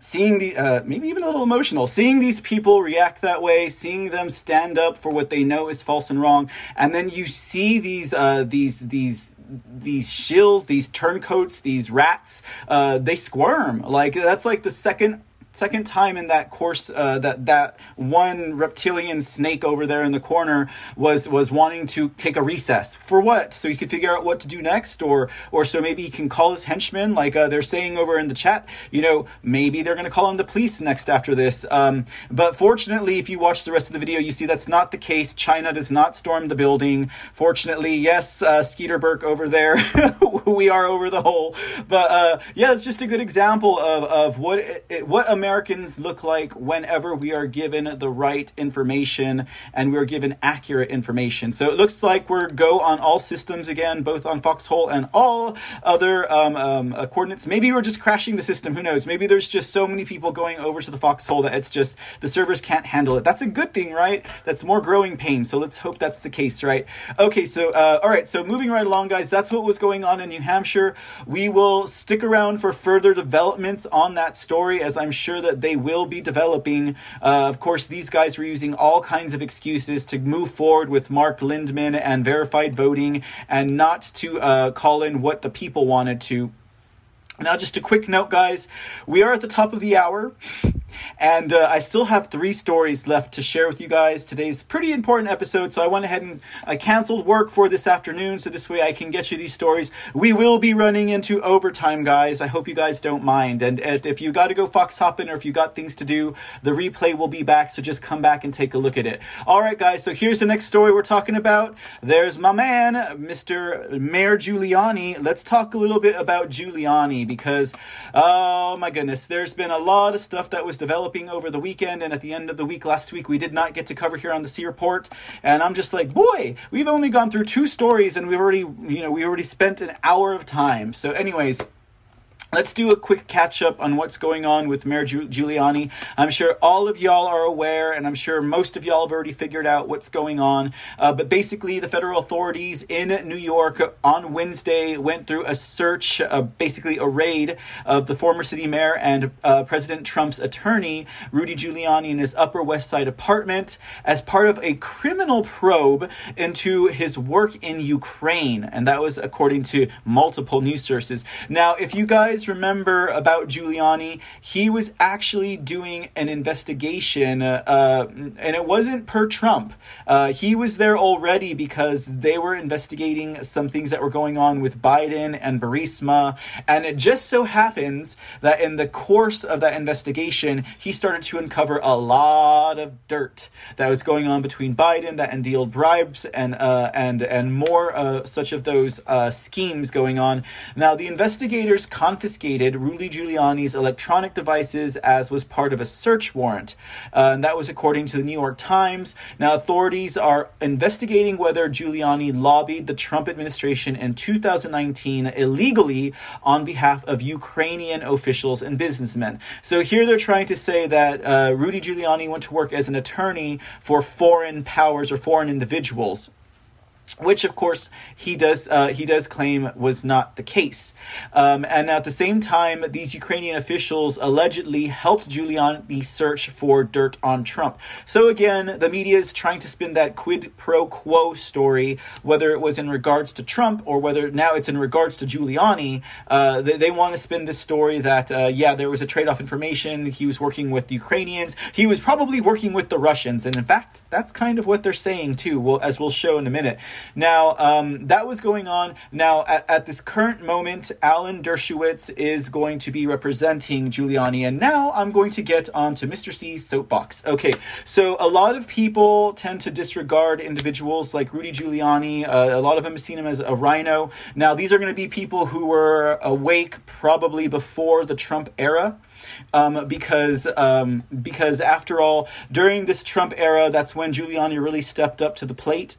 seeing the uh, maybe even a little emotional seeing these people react that way seeing them stand up for what they know is false and wrong and then you see these uh, these these these shills these turncoats these rats uh, they squirm like that's like the second second time in that course uh, that that one reptilian snake over there in the corner was was wanting to take a recess. For what? So he could figure out what to do next or or so maybe he can call his henchmen like uh, they're saying over in the chat you know maybe they're going to call in the police next after this. Um, but fortunately if you watch the rest of the video you see that's not the case. China does not storm the building. Fortunately yes uh, skeeter burke over there we are over the hole. But uh, yeah it's just a good example of, of what it, what a Americans look like whenever we are given the right information and we are given accurate information. So it looks like we're go on all systems again, both on Foxhole and all other um, um, uh, coordinates. Maybe we're just crashing the system. Who knows? Maybe there's just so many people going over to the Foxhole that it's just the servers can't handle it. That's a good thing, right? That's more growing pain. So let's hope that's the case, right? Okay, so uh, all right. So moving right along, guys. That's what was going on in New Hampshire. We will stick around for further developments on that story, as I'm sure that they will be developing. Uh, of course, these guys were using all kinds of excuses to move forward with Mark Lindeman and verified voting, and not to uh, call in what the people wanted to. Now, just a quick note, guys. We are at the top of the hour, and uh, I still have three stories left to share with you guys. Today's pretty important episode, so I went ahead and I canceled work for this afternoon, so this way I can get you these stories. We will be running into overtime, guys. I hope you guys don't mind. And if you got to go fox hopping or if you got things to do, the replay will be back, so just come back and take a look at it. All right, guys. So here's the next story we're talking about. There's my man, Mr. Mayor Giuliani. Let's talk a little bit about Giuliani because, oh my goodness, there's been a lot of stuff that was developing over the weekend and at the end of the week last week we did not get to cover here on the C report. And I'm just like, boy, we've only gone through two stories and we've already, you know, we already spent an hour of time. So, anyways. Let's do a quick catch up on what's going on with Mayor Giuliani. I'm sure all of y'all are aware, and I'm sure most of y'all have already figured out what's going on. Uh, but basically, the federal authorities in New York on Wednesday went through a search, uh, basically a raid of the former city mayor and uh, President Trump's attorney, Rudy Giuliani, in his Upper West Side apartment as part of a criminal probe into his work in Ukraine. And that was according to multiple news sources. Now, if you guys remember about Giuliani, he was actually doing an investigation, uh, uh, and it wasn't per Trump. Uh, he was there already because they were investigating some things that were going on with Biden and Burisma, and it just so happens that in the course of that investigation, he started to uncover a lot of dirt that was going on between Biden that entailed bribes and uh, and and more uh, such of those schemes going on. Now, the investigators confiscated confiscated Rudy Giuliani's electronic devices as was part of a search warrant. Uh, and that was according to the New York Times. Now, authorities are investigating whether Giuliani lobbied the Trump administration in 2019 illegally on behalf of Ukrainian officials and businessmen. So here they're trying to say that uh, Rudy Giuliani went to work as an attorney for foreign powers or foreign individuals which of course he does uh, he does claim was not the case. Um, and at the same time these ukrainian officials allegedly helped giuliani search for dirt on trump. So again the media is trying to spin that quid pro quo story whether it was in regards to trump or whether now it's in regards to giuliani. Uh, they, they want to spin this story that uh, yeah there was a trade-off information. He was working with the ukrainians. He was probably working with the russians. And in fact that's kind of what they're saying too well, as we'll show in a minute now, um, that was going on. Now, at, at, this current moment, Alan Dershowitz is going to be representing Giuliani. And now I'm going to get on to Mr. C's soapbox. Okay, so a lot of people tend to disregard individuals like Rudy Giuliani. Uh, a lot of them have seen him as a RINO. Now, these are going to be people who were awake probably before the Trump era. Um, because um, because after all, during this Trump era, that's when Giuliani really stepped up to the plate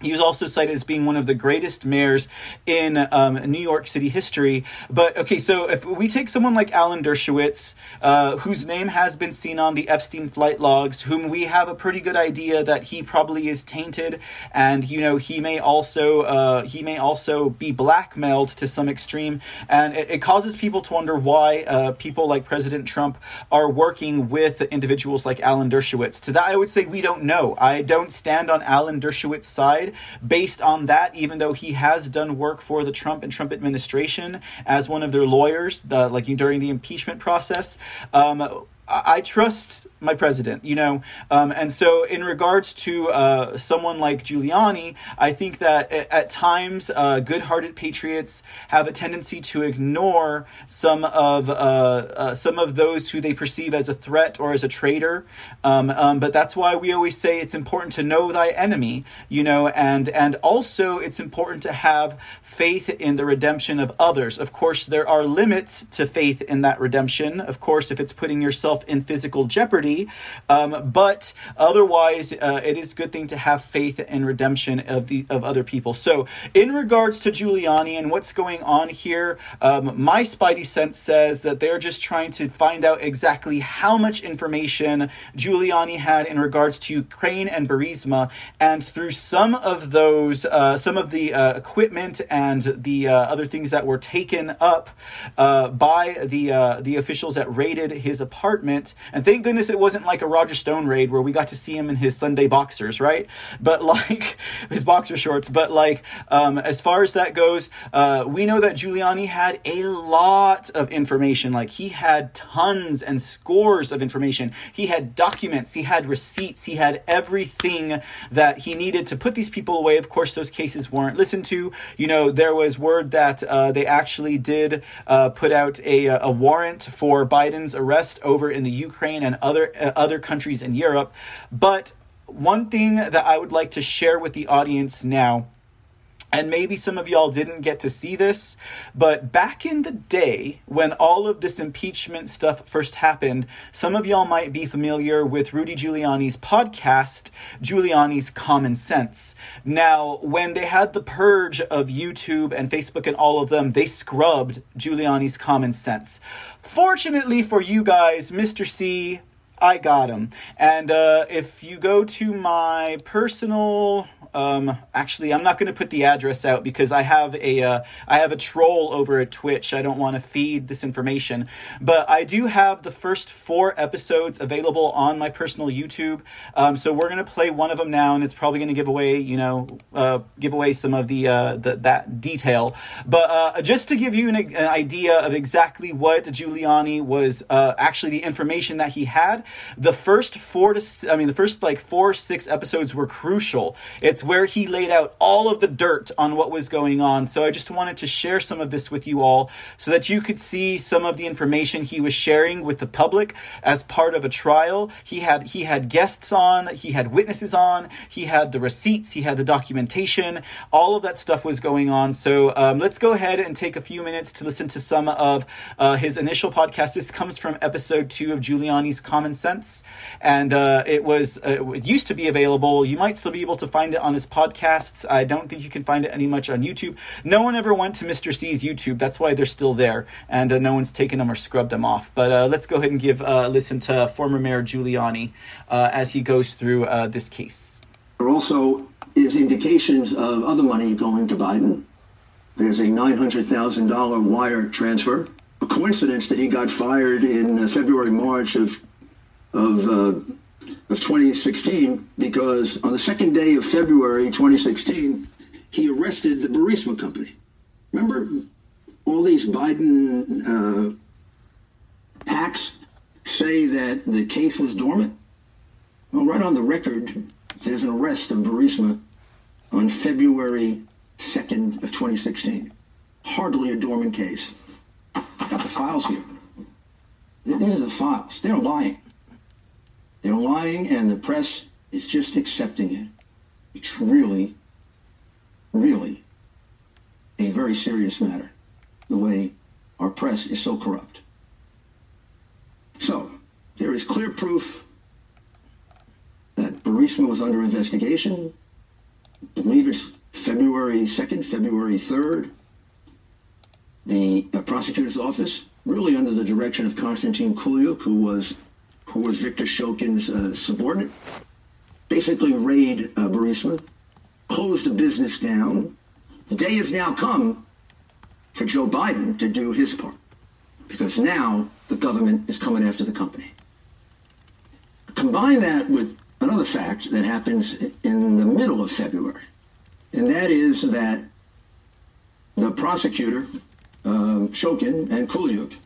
he was also cited as being one of the greatest mayors in um, New York City history. But okay, so if we take someone like Alan Dershowitz, uh, whose name has been seen on the Epstein flight logs, whom we have a pretty good idea that he probably is tainted, and you know he may also uh, he may also be blackmailed to some extreme, and it, it causes people to wonder why uh, people like President Trump are working with individuals like Alan Dershowitz. To that, I would say we don't know. I don't stand on Alan Dershowitz's side based on that, even though he has done work for the Trump and Trump administration as one of their lawyers, the, like during the impeachment process. Um, I trust my president, you know, um, and so in regards to uh, someone like Giuliani, I think that at times uh, good-hearted patriots have a tendency to ignore some of uh, uh, some of those who they perceive as a threat or as a traitor. Um, um, but that's why we always say it's important to know thy enemy, you know, and and also it's important to have faith in the redemption of others. Of course, there are limits to faith in that redemption. Of course, if it's putting yourself in physical jeopardy, um, but otherwise, uh, it is a good thing to have faith and redemption of the of other people. So, in regards to Giuliani and what's going on here, um, my spidey sense says that they're just trying to find out exactly how much information Giuliani had in regards to Ukraine and Burisma, and through some of those, uh, some of the uh, equipment and the uh, other things that were taken up uh, by the uh, the officials that raided his apartment. And thank goodness it wasn't like a Roger Stone raid where we got to see him in his Sunday boxers, right? But like his boxer shorts. But like um, as far as that goes, uh, we know that Giuliani had a lot of information. Like he had tons and scores of information. He had documents. He had receipts. He had everything that he needed to put these people away. Of course, those cases weren't listened to. You know, there was word that uh, they actually did uh, put out a, a warrant for Biden's arrest over the Ukraine and other uh, other countries in Europe. But one thing that I would like to share with the audience now and maybe some of y'all didn't get to see this, but back in the day when all of this impeachment stuff first happened, some of y'all might be familiar with Rudy Giuliani's podcast, Giuliani's Common Sense. Now, when they had the purge of YouTube and Facebook and all of them, they scrubbed Giuliani's Common Sense. Fortunately for you guys, Mr. C, I got him. And uh, if you go to my personal, um, actually, I'm not going to put the address out because I have a uh, I have a troll over at Twitch. I don't want to feed this information, but I do have the first four episodes available on my personal YouTube. Um, so we're going to play one of them now, and it's probably going to give away, you know, uh, give away some of the, uh, the that detail. But uh, just to give you an, an idea of exactly what Giuliani was uh, actually the information that he had the first four to I mean the first like four six episodes were crucial. It's where he laid out all of the dirt on what was going on. So I just wanted to share some of this with you all so that you could see some of the information he was sharing with the public as part of a trial. He had he had guests on, he had witnesses on, he had the receipts, he had the documentation. All of that stuff was going on. So um, let's go ahead and take a few minutes to listen to some of uh, his initial podcast. This comes from episode two of Giuliani's Common Sense, and uh, it was uh, it used to be available. You might still be able to find it on his podcasts. I don't think you can find it any much on YouTube. No one ever went to Mr. C's YouTube. That's why they're still there, and uh, no one's taken them or scrubbed them off. But uh, let's go ahead and give uh, listen to former Mayor Giuliani uh, as he goes through uh, this case. There also is indications of other money going to Biden. There's a $900,000 wire transfer. A coincidence that he got fired in February, March of of of 2016 because on the second day of February 2016, he arrested the Burisma company. Remember all these Biden uh, say that the case was dormant? Well, right on the record, there's an arrest of Burisma on February 2nd of 2016. Hardly a dormant case. Got the files here. These are the files. They're lying. They're lying, and the press is just accepting it. It's really, really a very serious matter, the way our press is so corrupt. So, there is clear proof that Burisma was under investigation. I believe it's February 2nd, February 3rd. The uh, prosecutor's office, really under the direction of Konstantin Kulyk, who was who was Viktor Shokin's uh, subordinate, basically raid uh, Burisma, closed the business down. The day has now come for Joe Biden to do his part, because now the government is coming after the company. Combine that with another fact that happens in the middle of February, and that is that the prosecutor, um, Shokin and Kulyk,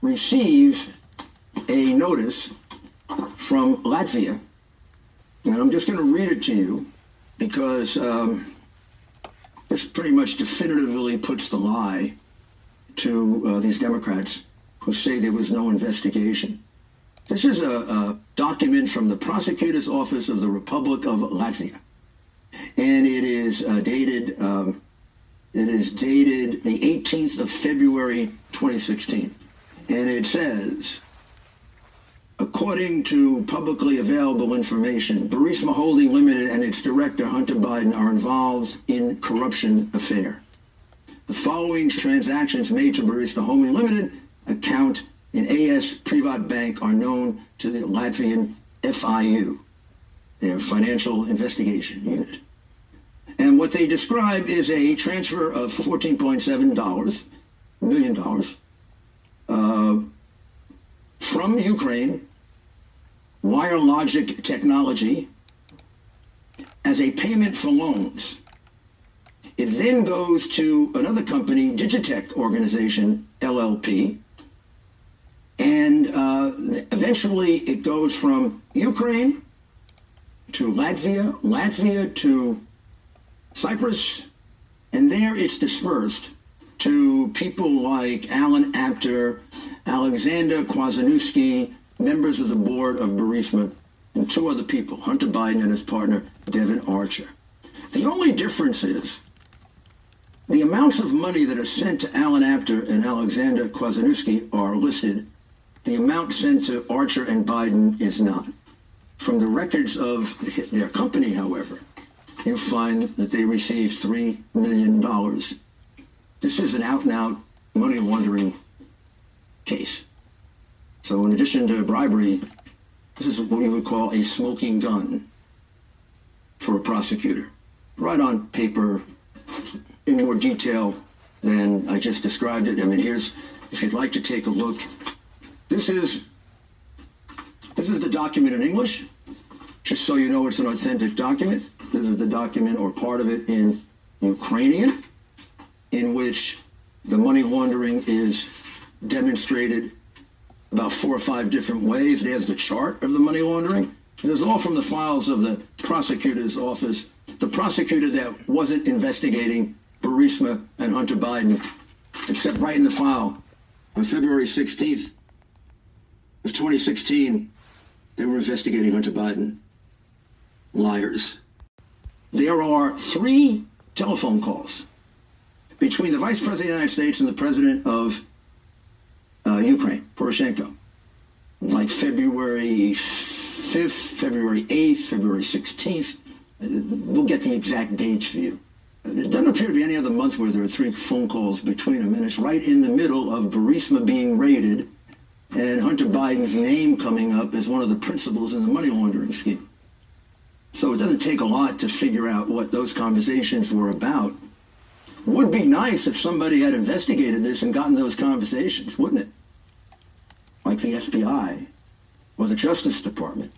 receive a notice from Latvia, and I'm just going to read it to you because um, this pretty much definitively puts the lie to uh, these Democrats who say there was no investigation. This is a, a document from the prosecutor's office of the Republic of Latvia, and it is uh, dated. Um, it is dated the 18th of February, 2016, and it says. According to publicly available information, Burisma Holding Limited and its director, Hunter Biden, are involved in corruption affair. The following transactions made to Burisma Holding Limited account in AS PrivatBank are known to the Latvian FIU, their Financial Investigation Unit. And what they describe is a transfer of $14.7 million uh, from Ukraine, Wire Logic Technology, as a payment for loans. It then goes to another company, Digitech Organization, LLP, and uh, eventually it goes from Ukraine to Latvia, Latvia to Cyprus, and there it's dispersed to people like Alan Apter, Alexander Kwasniewski, members of the board of Burisma, and two other people, Hunter Biden and his partner, Devon Archer. The only difference is the amounts of money that are sent to Alan Apter and Alexander Kwasniewski are listed. The amount sent to Archer and Biden is not. From the records of their company, however, you find that they received $3 million. This is an out-and-out money laundering case. So in addition to bribery, this is what we would call a smoking gun for a prosecutor. Right on paper, in more detail than I just described it. I mean, here's, if you'd like to take a look, this is, this is the document in English, just so you know it's an authentic document. This is the document or part of it in Ukrainian, in which the money laundering is demonstrated about four or five different ways. There's the chart of the money laundering. It was all from the files of the prosecutor's office. The prosecutor that wasn't investigating Burisma and Hunter Biden, except right in the file on February 16th of 2016, they were investigating Hunter Biden. Liars. There are three telephone calls between the Vice President of the United States and the President of uh, Ukraine, Poroshenko, like February 5th, February 8th, February 16th. We'll get the exact dates for you. It doesn't appear to be any other month where there are three phone calls between them, and it's right in the middle of Burisma being raided and Hunter Biden's name coming up as one of the principals in the money laundering scheme. So it doesn't take a lot to figure out what those conversations were about. Would be nice if somebody had investigated this and gotten those conversations, wouldn't it? Like the FBI or the Justice Department.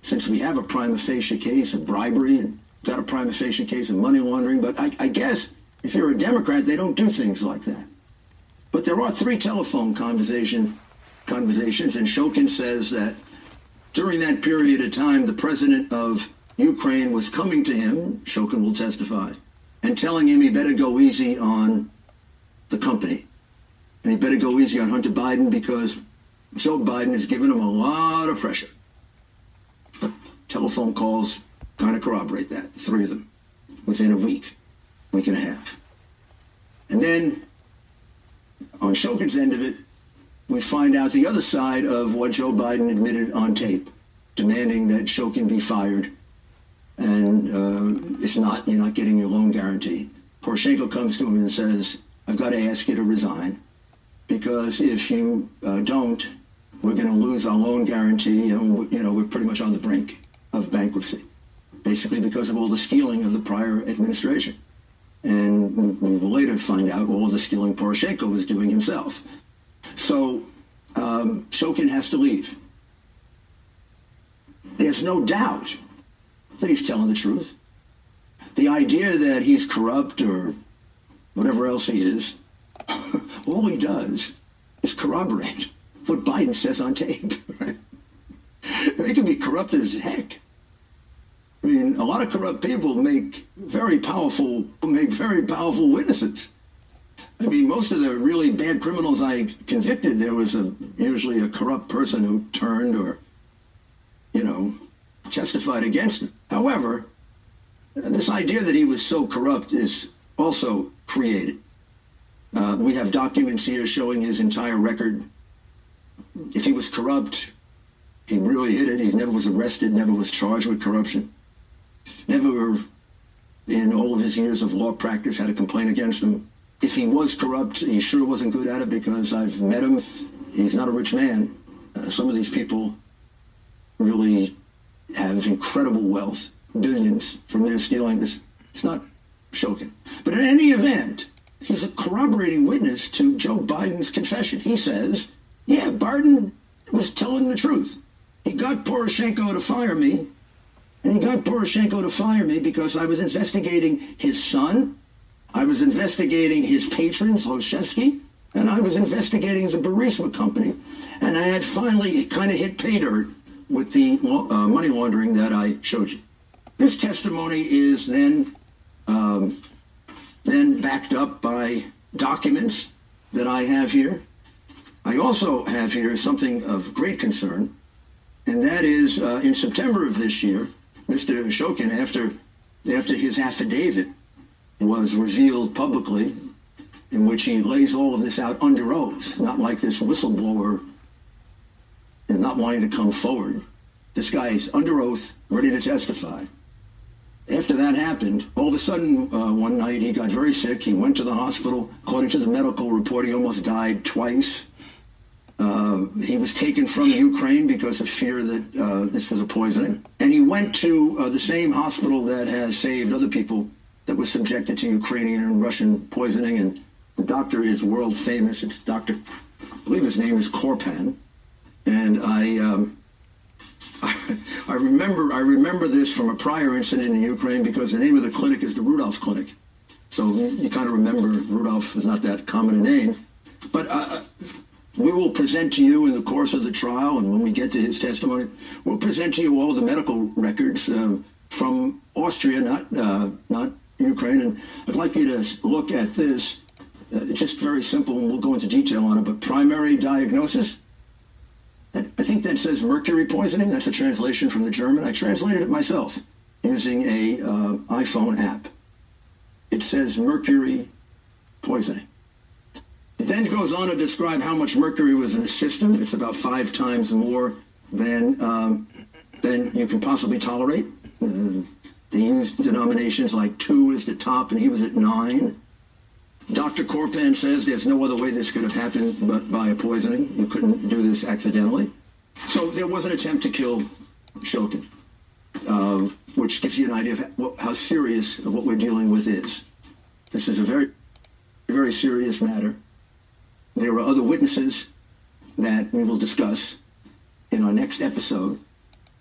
Since we have a prima facie case of bribery and got a prima facie case of money laundering, but I, I guess if you're a Democrat, they don't do things like that. But there are three telephone conversation conversations, and Shokin says that during that period of time, the president of Ukraine was coming to him, Shokin will testify, and telling him he better go easy on the company. And he better go easy on Hunter Biden because Joe Biden has given him a lot of pressure. Telephone calls kind of corroborate that, three of them, within a week, week and a half. And then on Shokin's end of it, we find out the other side of what Joe Biden admitted on tape, demanding that Shokin be fired. And uh, if not, you're not getting your loan guarantee. Poroshenko comes to him and says, I've got to ask you to resign because if you uh, don't, we're going to lose our loan guarantee and, you know, we're pretty much on the brink of bankruptcy, basically because of all the stealing of the prior administration. And we will later find out all the stealing Poroshenko was doing himself. So um, Shokin has to leave. There's no doubt that he's telling the truth. The idea that he's corrupt or whatever else he is, all he does is corroborate what Biden says on tape. they can be corrupt as heck. I mean, a lot of corrupt people make very powerful make very powerful witnesses. I mean, most of the really bad criminals I convicted, there was a usually a corrupt person who turned or, you know, testified against him. However, this idea that he was so corrupt is also created. Uh, we have documents here showing his entire record. If he was corrupt, he really hid it. He never was arrested, never was charged with corruption, never, in all of his years of law practice, had a complaint against him. If he was corrupt, he sure wasn't good at it because I've met him. He's not a rich man. Uh, some of these people really have incredible wealth, billions from their stealing. This it's not shocking. But in any event, he's a corroborating witness to Joe Biden's confession. He says, yeah, Biden was telling the truth. He got Poroshenko to fire me, and he got Poroshenko to fire me because I was investigating his son, I was investigating his patron, Zlochevsky, and I was investigating the Burisma company. And I had finally kind of hit pay dirt with the uh, money laundering that I showed you. This testimony is then um, then backed up by documents that I have here. I also have here something of great concern, and that is uh, in September of this year, Mr. Shokin, after after his affidavit was revealed publicly, in which he lays all of this out under oath, not like this whistleblower and not wanting to come forward. This guy is under oath, ready to testify. After that happened, all of a sudden, uh, one night he got very sick. He went to the hospital. According to the medical report, he almost died twice. Uh, he was taken from Ukraine because of fear that uh, this was a poisoning. And he went to uh, the same hospital that has saved other people that were subjected to Ukrainian and Russian poisoning. And the doctor is world famous. It's Dr. I believe his name is Korpan. And I, um, I, I remember I remember this from a prior incident in Ukraine because the name of the clinic is the Rudolph Clinic. So you kind of remember Rudolph is not that common a name. But uh, we will present to you in the course of the trial, and when we get to his testimony, we'll present to you all the medical records uh, from Austria, not uh, not Ukraine. And I'd like you to look at this. Uh, it's just very simple, and we'll go into detail on it. But primary diagnosis. I think that says mercury poisoning. That's a translation from the German. I translated it myself using a uh, iPhone app. It says mercury poisoning. It then goes on to describe how much mercury was in the system. It's about five times more than um, than you can possibly tolerate. Uh, used denominations like two is the top, and he was at nine. Dr. Korpan says there's no other way this could have happened but by a poisoning. You couldn't do this accidentally. So there was an attempt to kill Shokin, uh, which gives you an idea of how serious what we're dealing with is. This is a very, very serious matter. There are other witnesses that we will discuss in our next episode.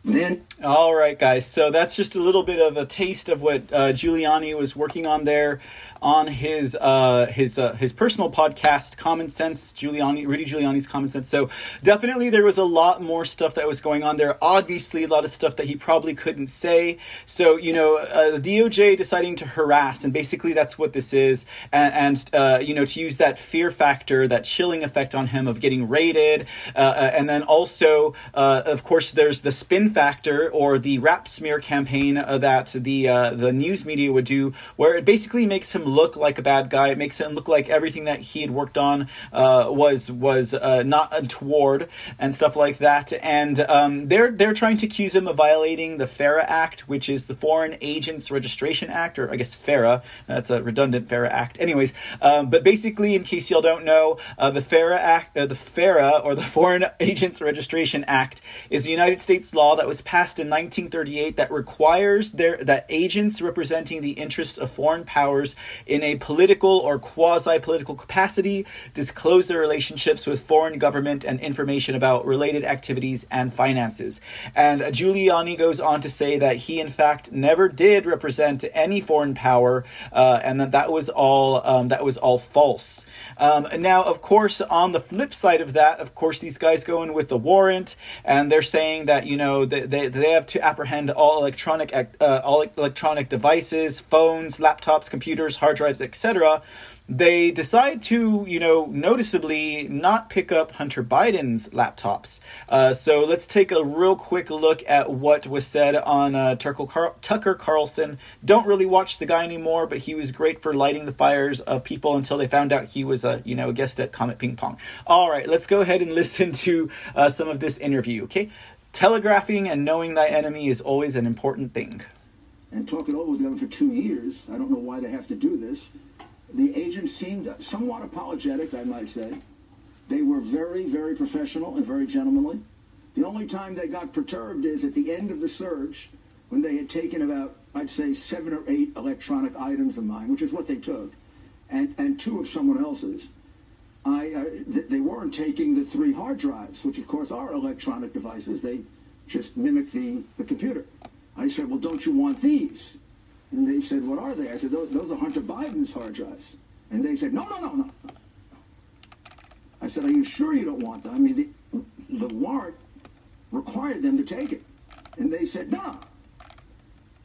Then all right, guys. So that's just a little bit of a taste of what uh, Giuliani was working on there on his uh, his uh, his personal podcast, Common Sense. Giuliani, Rudy Giuliani's Common Sense. So definitely there was a lot more stuff that was going on there. Obviously, a lot of stuff that he probably couldn't say. So you know, uh, the DOJ deciding to harass, and basically that's what this is, and, and uh, you know to use that fear factor, that chilling effect on him of getting raided, uh, and then also, of course, there's the spin factor or the rap smear campaign uh, that the uh, the news media would do, where it basically makes him look like a bad guy. It makes him look like everything that he had worked on uh, was was uh, not untoward and stuff like that. And um, they're they're trying to accuse him of violating the FARA Act, which is the Foreign Agents Registration Act, or I guess FARA. That's a redundant FARA Act. Anyways, um, but basically, in case y'all don't know, the FARA Act, the FARA or the Foreign Agents Registration Act, is the United States law that was passed in 1938 that requires their that agents representing the interests of foreign powers in a political or quasi-political capacity disclose their relationships with foreign government and information about related activities and finances. And Giuliani goes on to say that he, in fact, never did represent any foreign power, uh, and that that was all um, that was all false. Um, now, of course, on the flip side of that, of course, these guys go in with the warrant, and they're saying that you know they they, they have to apprehend all electronic uh, all electronic devices, phones, laptops, computers, hard drives, etc they decide to, you know, noticeably not pick up Hunter Biden's laptops. Uh, so let's take a real quick look at what was said on uh, Tucker, Tucker Carlson. Don't really watch the guy anymore, but he was great for lighting the fires of people until they found out he was a, you know, a guest at Comet Ping Pong. All right, let's go ahead and listen to uh, some of this interview. Okay, telegraphing and knowing thy enemy is always an important thing. And talking over with them for two years. I don't know why they have to do this the agents seemed somewhat apologetic, I might say. They were very, very professional and very gentlemanly. The only time they got perturbed is at the end of the search when they had taken about, I'd say, seven or eight electronic items of mine, which is what they took, and, and two of someone else's. I, uh, th- they weren't taking the three hard drives, which of course are electronic devices. They just mimic the, the computer. I said, well, don't you want these? And they said, what are they? I said, those, those are Hunter Biden's hard drives. And they said, no, no, no, no. I said, are you sure you don't want them? I mean, the, the warrant required them to take it. And they said, no.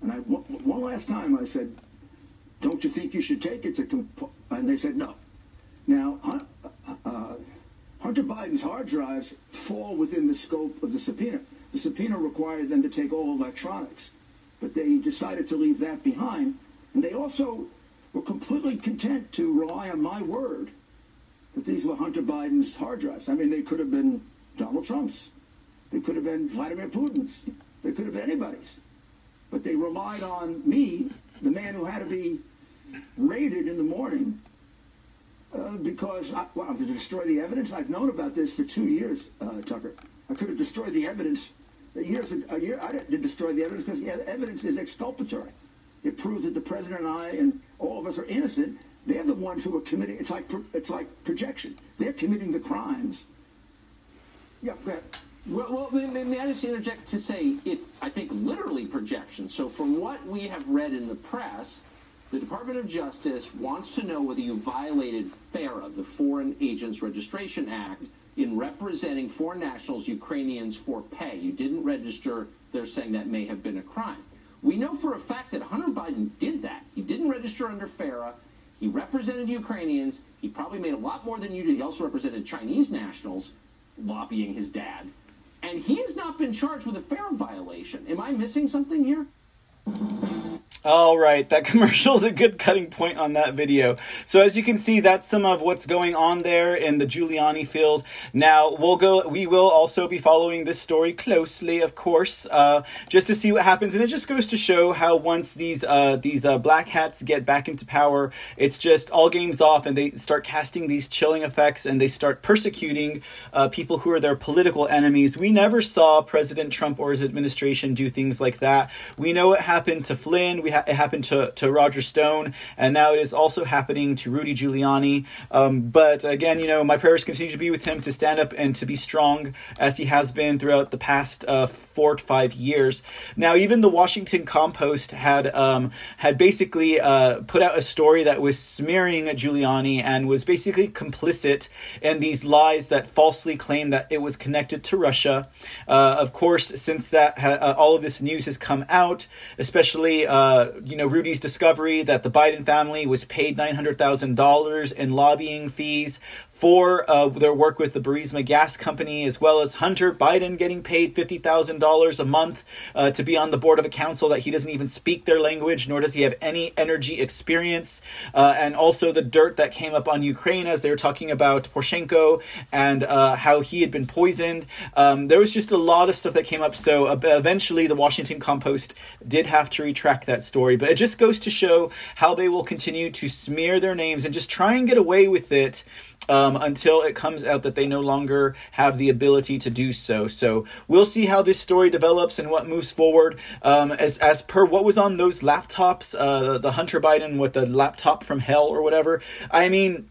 And I, one last time I said, don't you think you should take it to? And they said, no. Now, uh, Hunter Biden's hard drives fall within the scope of the subpoena. The subpoena required them to take all electronics but they decided to leave that behind. And they also were completely content to rely on my word that these were Hunter Biden's hard drives. I mean, they could have been Donald Trump's. They could have been Vladimir Putin's. They could have been anybody's. But they relied on me, the man who had to be raided in the morning, uh, because I wanted to destroy the evidence. I've known about this for two years, uh, Tucker. I could have destroyed the evidence years a year I didn't destroy the evidence because the evidence is exculpatory. It proves that the president and I and all of us are innocent. They're the ones who are committing. It's like it's like projection. They're committing the crimes. Yeah, go ahead. Well, well may, may I just interject to say it's, I think, literally projection. So, from what we have read in the press, the Department of Justice wants to know whether you violated FARA, the Foreign Agents Registration Act, in representing foreign nationals, Ukrainians, for pay. You didn't register. They're saying that may have been a crime. We know for a fact that Hunter Biden did that. He didn't register under FARA. He represented Ukrainians. He probably made a lot more than you did. He also represented Chinese nationals, lobbying his dad. And he has not been charged with a FARA violation. Am I missing something here? All right, that commercial is a good cutting point on that video. So as you can see, that's some of what's going on there in the Giuliani field. Now we'll go. We will also be following this story closely, of course, uh, just to see what happens. And it just goes to show how once these uh, these uh, black hats get back into power, it's just all games off, and they start casting these chilling effects, and they start persecuting uh, people who are their political enemies. We never saw President Trump or his administration do things like that. We know it happened to Flynn. We ha- it happened to, to Roger Stone, and now it is also happening to Rudy Giuliani. Um, but again, you know, my prayers continue to be with him to stand up and to be strong as he has been throughout the past uh, four to five years. Now, even the Washington Compost had um, had basically uh, put out a story that was smearing Giuliani and was basically complicit in these lies that falsely claimed that it was connected to Russia. Uh, of course, since that ha- uh, all of this news has come out, especially uh, you know, Rudy's discovery that the Biden family was paid $900,000 in lobbying fees for uh, their work with the Burisma Gas Company, as well as Hunter Biden getting paid $50,000 a month uh, to be on the board of a council that he doesn't even speak their language, nor does he have any energy experience. Uh, and also the dirt that came up on Ukraine as they were talking about Poroshenko and uh, how he had been poisoned. Um, there was just a lot of stuff that came up. So uh, eventually the Washington Compost did have to retract that story. But it just goes to show how they will continue to smear their names and just try and get away with it. Um, um, until it comes out that they no longer have the ability to do so. So we'll see how this story develops and what moves forward. Um, as as per what was on those laptops, uh, the Hunter Biden with the laptop from hell or whatever. I mean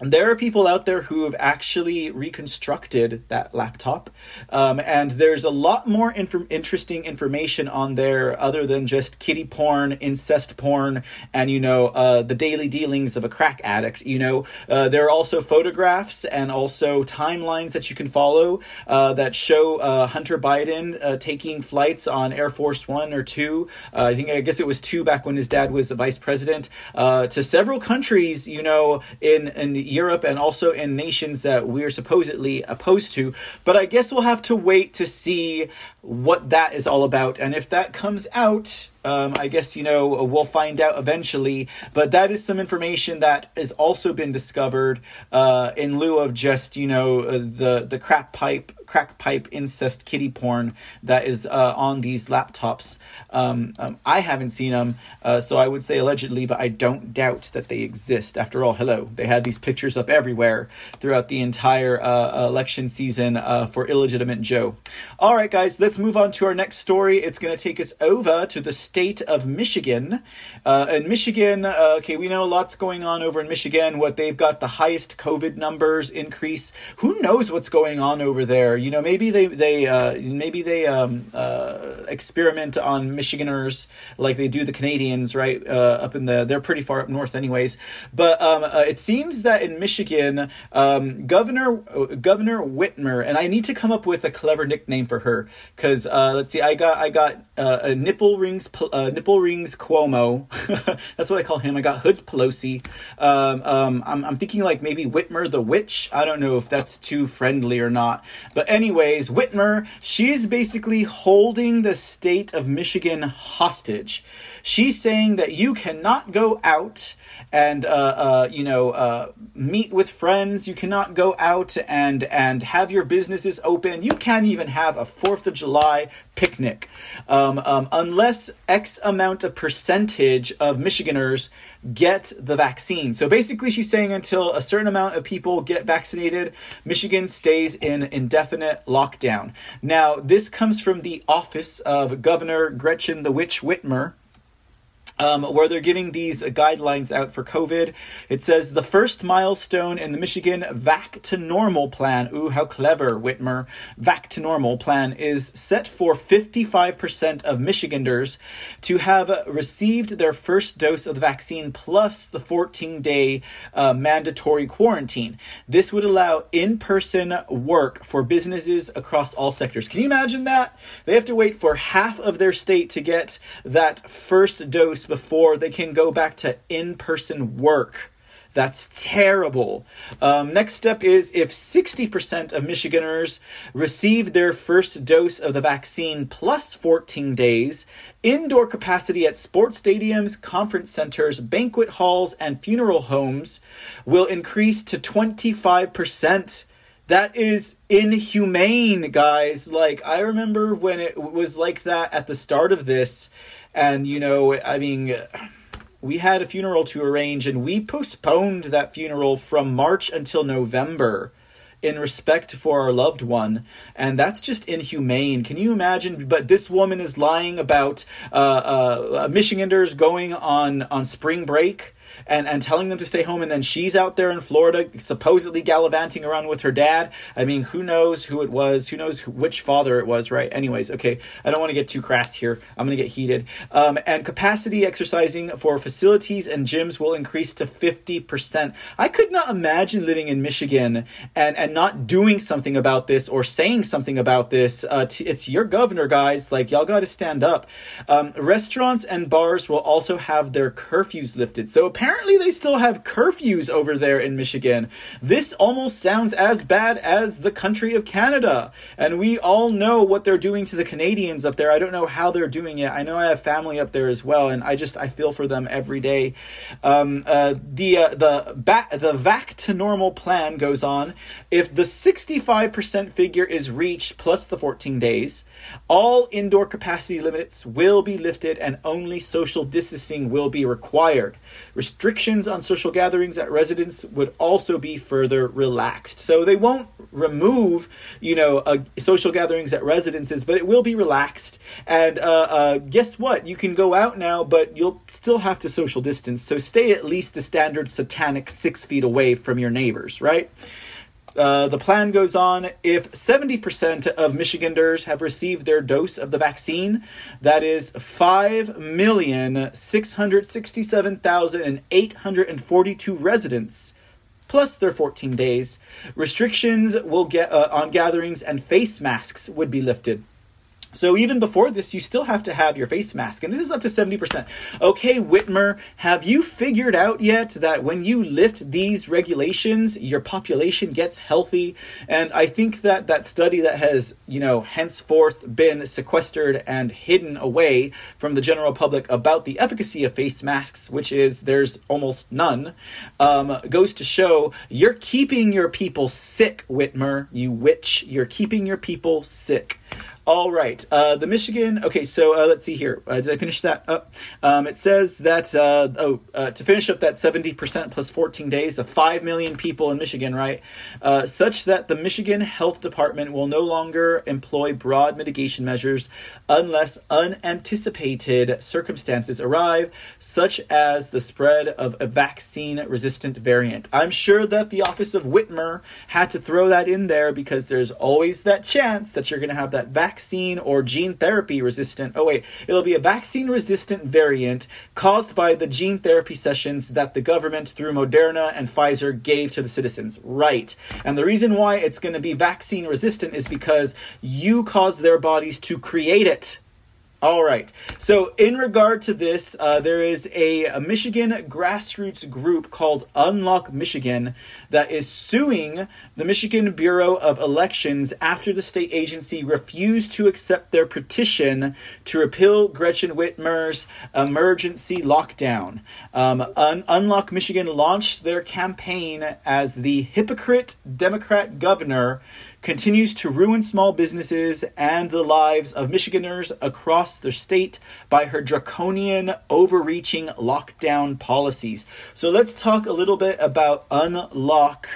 there are people out there who have actually reconstructed that laptop, um, and there's a lot more inf- interesting information on there other than just kitty porn, incest porn, and you know uh, the daily dealings of a crack addict. You know, uh, there are also photographs and also timelines that you can follow uh, that show uh, Hunter Biden uh, taking flights on Air Force One or two. Uh, I think I guess it was two back when his dad was the vice president to several countries. You know, in in Europe and also in nations that we're supposedly opposed to. But I guess we'll have to wait to see what that is all about. And if that comes out, um, I guess, you know, we'll find out eventually. But that is some information that has also been discovered uh, in lieu of just, you know, uh, the, the crap pipe crack pipe incest kitty porn that is uh, on these laptops. Um, um, I haven't seen them, uh, so I would say allegedly, but I don't doubt that they exist. After all, hello, they had these pictures up everywhere throughout the entire uh, election season uh, for illegitimate Joe. All right, guys, let's move on to our next story. It's going to take us over to the state of Michigan. Uh, in Michigan, uh, okay, we know lots going on over in Michigan. What they've got the highest COVID numbers increase. Who knows what's going on over there? You know, maybe they they uh, maybe they um, uh, experiment on Michiganers like they do the Canadians, right? Uh, up in the they're pretty far up north, anyways. But um, uh, it seems that in Michigan, um, Governor Governor Whitmer, and I need to come up with a clever nickname for her because let's see, I got I got a nipple rings nipple rings Cuomo. That's what I call him. I got Hoods Pelosi. Um, um, I'm I'm thinking like maybe Whitmer the witch. I don't know if that's too friendly or not, but anyways, Whitmer, she's basically holding the state of Michigan hostage. She's saying that you cannot go out and uh, uh, you know uh, meet with friends. You cannot go out and and have your businesses open. You can't even have a Fourth of July picnic um, um, unless X amount of percentage of Michiganers get the vaccine. So basically, she's saying until a certain amount of people get vaccinated, Michigan stays in indefinite lockdown. Now, this comes from the office of Governor Gretchen the Witch Whitmer um, where they're getting these guidelines out for COVID. It says the first milestone in the Michigan Vac to Normal plan. Ooh, how clever, Whitmer. Vac to Normal plan is set for 55% of Michiganders to have received their first dose of the vaccine plus the 14 day uh, mandatory quarantine. This would allow in person work for businesses across all sectors. Can you imagine that? They have to wait for half of their state to get that first dose before they can go back to in person work. That's terrible. Um, next step is if 60% of Michiganers receive their first dose of the vaccine plus 14 days, indoor capacity at sports stadiums, conference centers, banquet halls, and funeral homes will increase to 25%. That is inhumane, guys. Like, I remember when it was like that at the start of this and, you know, I mean, we had a funeral to arrange and we postponed that funeral from March until November in respect for our loved one. And that's just inhumane. Can you imagine? But this woman is lying about uh, uh, michiganders going on on spring break and, and telling them to stay home. And then she's out there in Florida, supposedly gallivanting around with her dad. I mean, who knows who it was? Who knows which father it was, right? Anyways, okay, I don't want to get too crass here. I'm going to get heated. Um, and capacity exercising for facilities and gyms will increase to 50%. I could not imagine living in Michigan and, and not doing something about this or saying something about this. Uh, t- it's your governor, guys. Like, y'all got to stand up. Um, restaurants and bars will also have their curfews lifted. So apparently, apparently they still have curfews over there in Michigan. This almost sounds as bad as the country of Canada. And we all know what they're doing to the Canadians up there. I don't know how they're doing it. I know I have family up there as well, and I just I feel for them every day. Um, uh, the uh, the back the vac to normal plan goes on. If the 65% figure is reached plus the 14 days, all indoor capacity limits will be lifted and only social distancing will be required restrictions on social gatherings at residence would also be further relaxed. So they won't remove, you know, uh, social gatherings at residences, but it will be relaxed. And uh, uh, guess what? You can go out now, but you'll still have to social distance. So stay at least the standard satanic six feet away from your neighbors, right? Uh, the plan goes on if 70% of Michiganders have received their dose of the vaccine, that is 5,667,842 residents, plus their 14 days. Restrictions will get uh, on gatherings and face masks would be lifted. So even before this, you still have to have your face mask, and this is up to 70%. Okay, Whitmer, have you figured out yet that when you lift these regulations, your population gets healthy? And I think that that study that has, you know, henceforth been sequestered and hidden away from the general public about the efficacy of face masks, which is there's almost none, um, goes to show you're keeping your people sick, Whitmer, you witch. You're keeping your people sick. All right. Uh, the Michigan. Okay, so uh, let's see here. Uh, did I finish that up? Um, it says that uh, oh, uh, to finish up that seventy percent plus fourteen days, of five million people in Michigan, right? Uh, such that the Michigan Health Department will no longer employ broad mitigation measures unless unanticipated circumstances arrive, such as the spread of a vaccine-resistant variant. I'm sure that the office of Whitmer had to throw that in there because there's always that chance that you're going to have that vaccine vaccine or gene therapy resistant. Oh, wait, it'll be a vaccine resistant variant caused by the gene therapy sessions that the government through Moderna and Pfizer gave to the citizens. Right. And the reason why it's going to be vaccine resistant is because you caused their bodies to create it. All right. So, in regard to this, uh, there is a, a, Michigan grassroots group called Unlock Michigan that is suing the Michigan Bureau of Elections after the state agency refused to accept their petition to repeal Gretchen Whitmer's emergency lockdown. Um, Un- Unlock Michigan launched their campaign as the hypocrite Democrat governor continues to ruin small businesses and the lives of Michiganders across the state by her draconian, overreaching lockdown policies. So let's talk a little bit about Unlock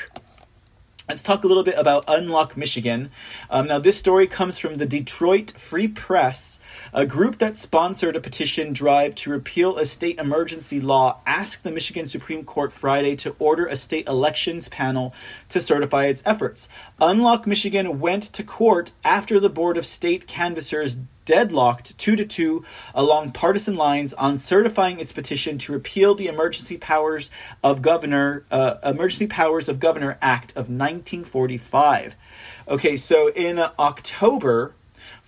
Let's talk a little bit about Unlock Michigan. Um, now, this story comes from the Detroit Free Press, a group that sponsored a petition drive to repeal a state emergency law, asked the Michigan Supreme Court Friday to order a state elections panel to certify its efforts. Unlock Michigan went to court after the Board of State Canvassers deadlocked two to two along partisan lines on certifying its petition to repeal the Emergency Powers of Governor uh, Emergency Powers of Governor Act of 1945. Okay, so in October,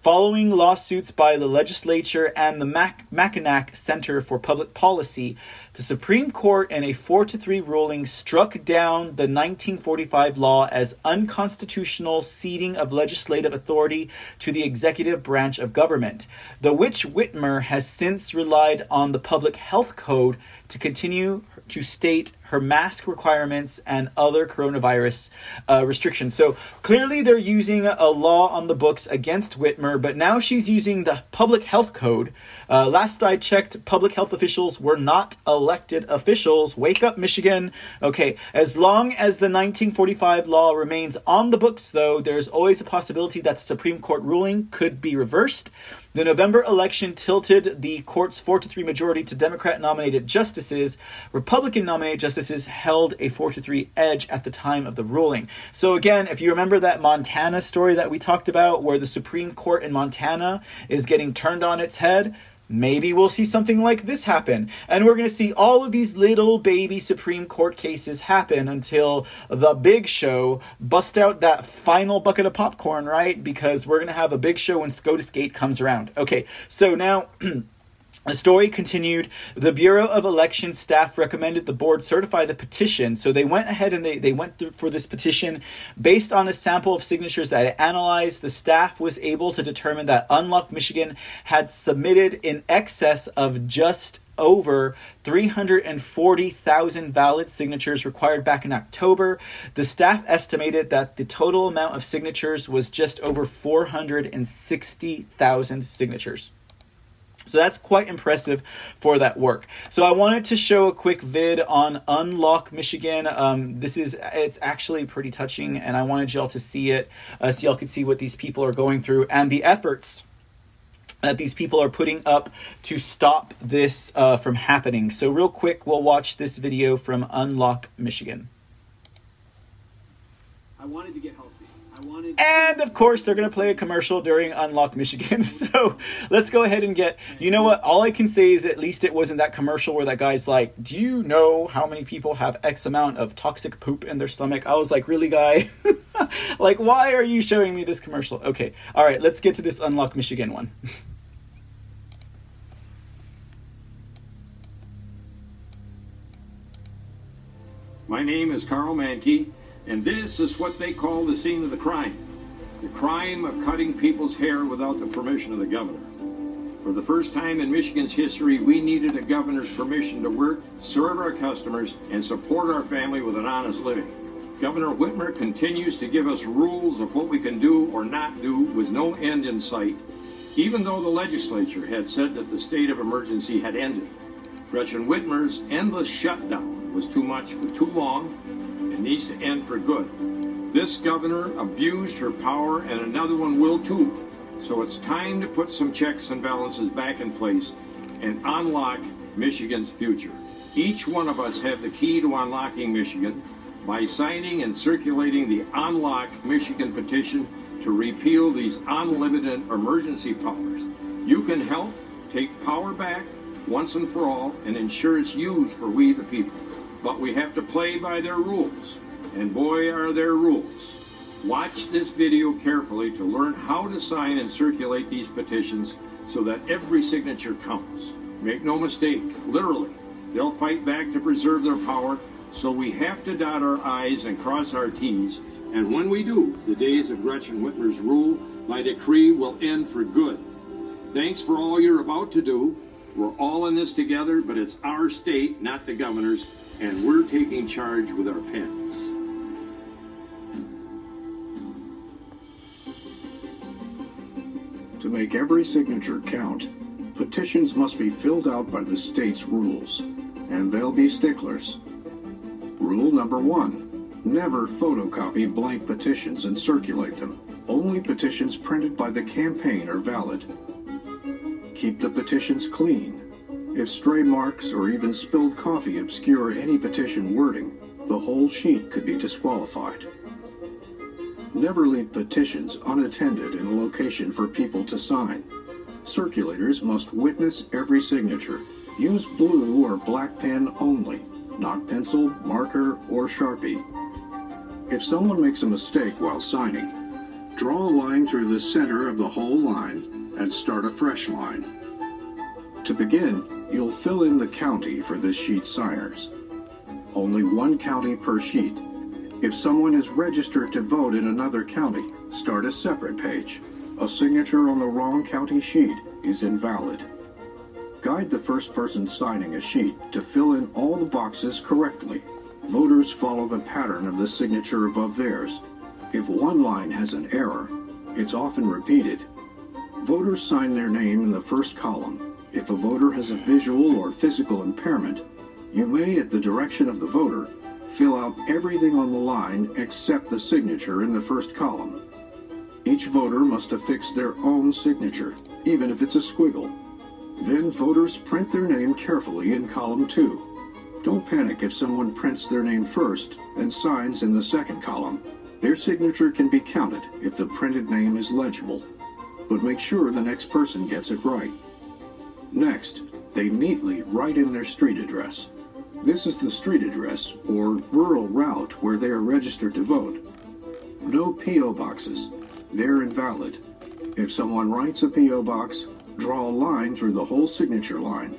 Following lawsuits by the legislature and the Mac- Mackinac Center for Public Policy, the Supreme Court, in a 4 to 3 ruling, struck down the 1945 law as unconstitutional ceding of legislative authority to the executive branch of government, the which Whitmer has since relied on the Public Health Code to continue to state her mask requirements and other coronavirus uh, restrictions. So clearly, they're using a law on the books against Whitmer, but now she's using the public health code. Uh, last I checked, public health officials were not elected officials. Wake up, Michigan. Okay, as long as the 1945 law remains on the books, though, there's always a possibility that the Supreme Court ruling could be reversed. The November election tilted the court's 4 to 3 majority to Democrat nominated justices. Republican nominated justices held a 4 to 3 edge at the time of the ruling. So, again, if you remember that Montana story that we talked about, where the Supreme Court in Montana is getting turned on its head, maybe we'll see something like this happen. And we're going to see all of these little baby Supreme Court cases happen until the big show bust out that final bucket of popcorn, right? Because we're going to have a big show when SCOTUS Gate comes around. Okay, so now. The story continued. The Bureau of Election staff recommended the board certify the petition. So they went ahead and they, they went through for this petition. Based on a sample of signatures that it analyzed, the staff was able to determine that Unlock Michigan had submitted in excess of just over 340,000 valid signatures required back in October. The staff estimated that the total amount of signatures was just over 460,000 signatures. So that's quite impressive for that work. So I wanted to show a quick vid on Unlock Michigan. Um, this is it's actually pretty touching, and I wanted y'all to see it uh, so y'all could see what these people are going through and the efforts that these people are putting up to stop this uh, from happening. So real quick, we'll watch this video from Unlock Michigan. I wanted to get healthy. I wanted. And of course, they're going to play a commercial during Unlock Michigan. So let's go ahead and get. You know what? All I can say is at least it wasn't that commercial where that guy's like, Do you know how many people have X amount of toxic poop in their stomach? I was like, Really, guy? like, why are you showing me this commercial? Okay. All right, let's get to this Unlock Michigan one. My name is Karl Manke, and this is what they call the scene of the crime. The crime of cutting people's hair without the permission of the governor. For the first time in Michigan's history, we needed a governor's permission to work, serve our customers, and support our family with an honest living. Governor Whitmer continues to give us rules of what we can do or not do with no end in sight, even though the legislature had said that the state of emergency had ended. Gretchen Whitmer's endless shutdown was too much for too long and needs to end for good. This governor abused her power, and another one will too. So it's time to put some checks and balances back in place and unlock Michigan's future. Each one of us have the key to unlocking Michigan by signing and circulating the Unlock Michigan petition to repeal these unlimited emergency powers. You can help take power back once and for all and ensure it's used for we the people. But we have to play by their rules. And boy, are their rules. Watch this video carefully to learn how to sign and circulate these petitions so that every signature counts. Make no mistake, literally, they'll fight back to preserve their power, so we have to dot our I's and cross our T's. And when we do, the days of Gretchen Whitmer's rule by decree will end for good. Thanks for all you're about to do. We're all in this together, but it's our state, not the governor's, and we're taking charge with our pens. To make every signature count, petitions must be filled out by the state's rules, and they'll be sticklers. Rule number one never photocopy blank petitions and circulate them. Only petitions printed by the campaign are valid. Keep the petitions clean. If stray marks or even spilled coffee obscure any petition wording, the whole sheet could be disqualified. Never leave petitions unattended in a location for people to sign. Circulators must witness every signature. Use blue or black pen only, not pencil, marker, or Sharpie. If someone makes a mistake while signing, draw a line through the center of the whole line and start a fresh line. To begin, you'll fill in the county for this sheet signers. Only one county per sheet. If someone is registered to vote in another county, start a separate page. A signature on the wrong county sheet is invalid. Guide the first person signing a sheet to fill in all the boxes correctly. Voters follow the pattern of the signature above theirs. If one line has an error, it's often repeated. Voters sign their name in the first column. If a voter has a visual or physical impairment, you may, at the direction of the voter, fill out everything on the line except the signature in the first column. Each voter must affix their own signature, even if it's a squiggle. Then voters print their name carefully in column 2. Don't panic if someone prints their name first and signs in the second column. Their signature can be counted if the printed name is legible, but make sure the next person gets it right. Next, they neatly write in their street address. This is the street address or rural route where they are registered to vote. No P.O. boxes. They're invalid. If someone writes a P.O. box, draw a line through the whole signature line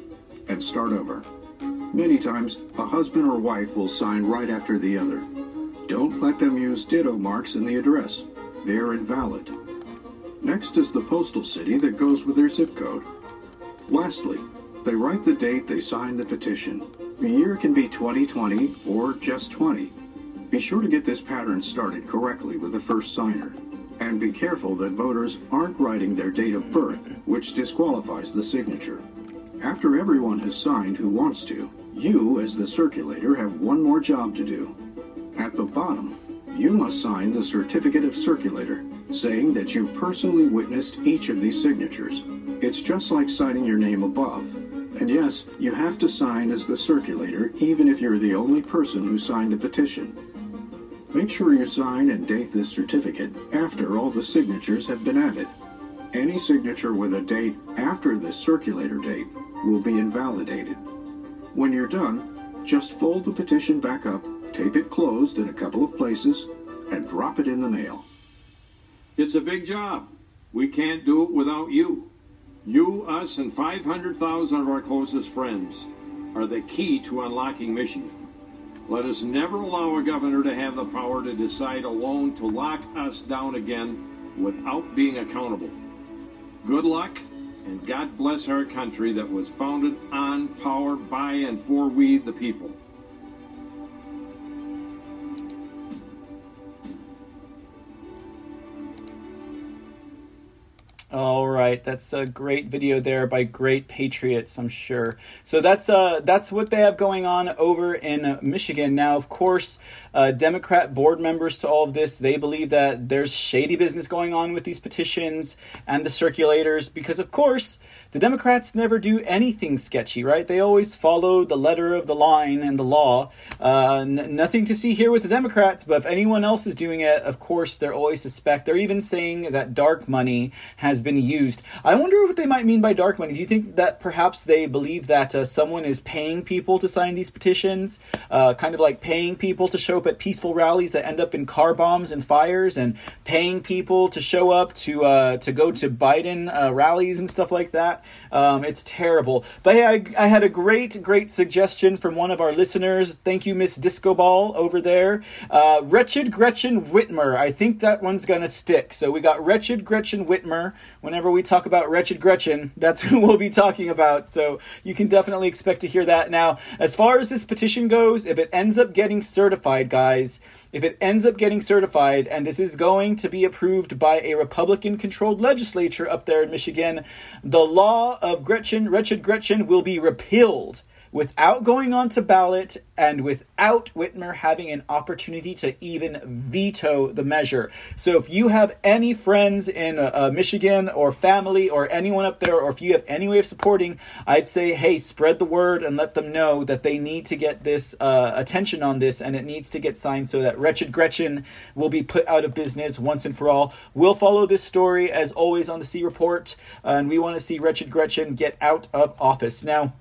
and start over. Many times, a husband or wife will sign right after the other. Don't let them use ditto marks in the address. They're invalid. Next is the postal city that goes with their zip code. Lastly, they write the date they signed the petition. The year can be 2020 or just 20. Be sure to get this pattern started correctly with the first signer. And be careful that voters aren't writing their date of birth, which disqualifies the signature. After everyone has signed who wants to, you, as the circulator, have one more job to do. At the bottom, you must sign the certificate of circulator, saying that you personally witnessed each of these signatures. It's just like signing your name above. And yes, you have to sign as the circulator, even if you're the only person who signed the petition. Make sure you sign and date this certificate after all the signatures have been added. Any signature with a date after the circulator date will be invalidated. When you're done, just fold the petition back up, tape it closed in a couple of places, and drop it in the mail. It's a big job. We can't do it without you. You, us, and 500,000 of our closest friends are the key to unlocking Michigan. Let us never allow a governor to have the power to decide alone to lock us down again without being accountable. Good luck, and God bless our country that was founded on, power by, and for we, the people. All right, that's a great video there by great patriots, I'm sure. So that's uh that's what they have going on over in Michigan. Now, of course, uh, Democrat board members to all of this, they believe that there's shady business going on with these petitions and the circulators because, of course, the Democrats never do anything sketchy, right? They always follow the letter of the line and the law. Uh, n- nothing to see here with the Democrats, but if anyone else is doing it, of course, they're always suspect. They're even saying that dark money has been used. I wonder what they might mean by dark money. Do you think that perhaps they believe that uh, someone is paying people to sign these petitions, uh, kind of like paying people to show up at peaceful rallies that end up in car bombs and fires, and paying people to show up to uh, to go to Biden uh, rallies and stuff like that? Um, it's terrible. But hey, I, I had a great, great suggestion from one of our listeners. Thank you, Miss Disco Ball over there. Uh, Wretched Gretchen Whitmer. I think that one's gonna stick. So we got Wretched Gretchen Whitmer. Whenever we talk about Wretched Gretchen, that's who we'll be talking about. So you can definitely expect to hear that. Now, as far as this petition goes, if it ends up getting certified, guys, if it ends up getting certified and this is going to be approved by a Republican controlled legislature up there in Michigan, the law of Gretchen, Wretched Gretchen, will be repealed without going on to ballot and without Whitmer having an opportunity to even veto the measure. So if you have any friends in uh, uh, Michigan or family or anyone up there, or if you have any way of supporting, I'd say, hey, spread the word and let them know that they need to get this uh, attention on this and it needs to get signed so that Wretched Gretchen will be put out of business once and for all. We'll follow this story as always on the C Report, and we want to see Wretched Gretchen get out of office. Now,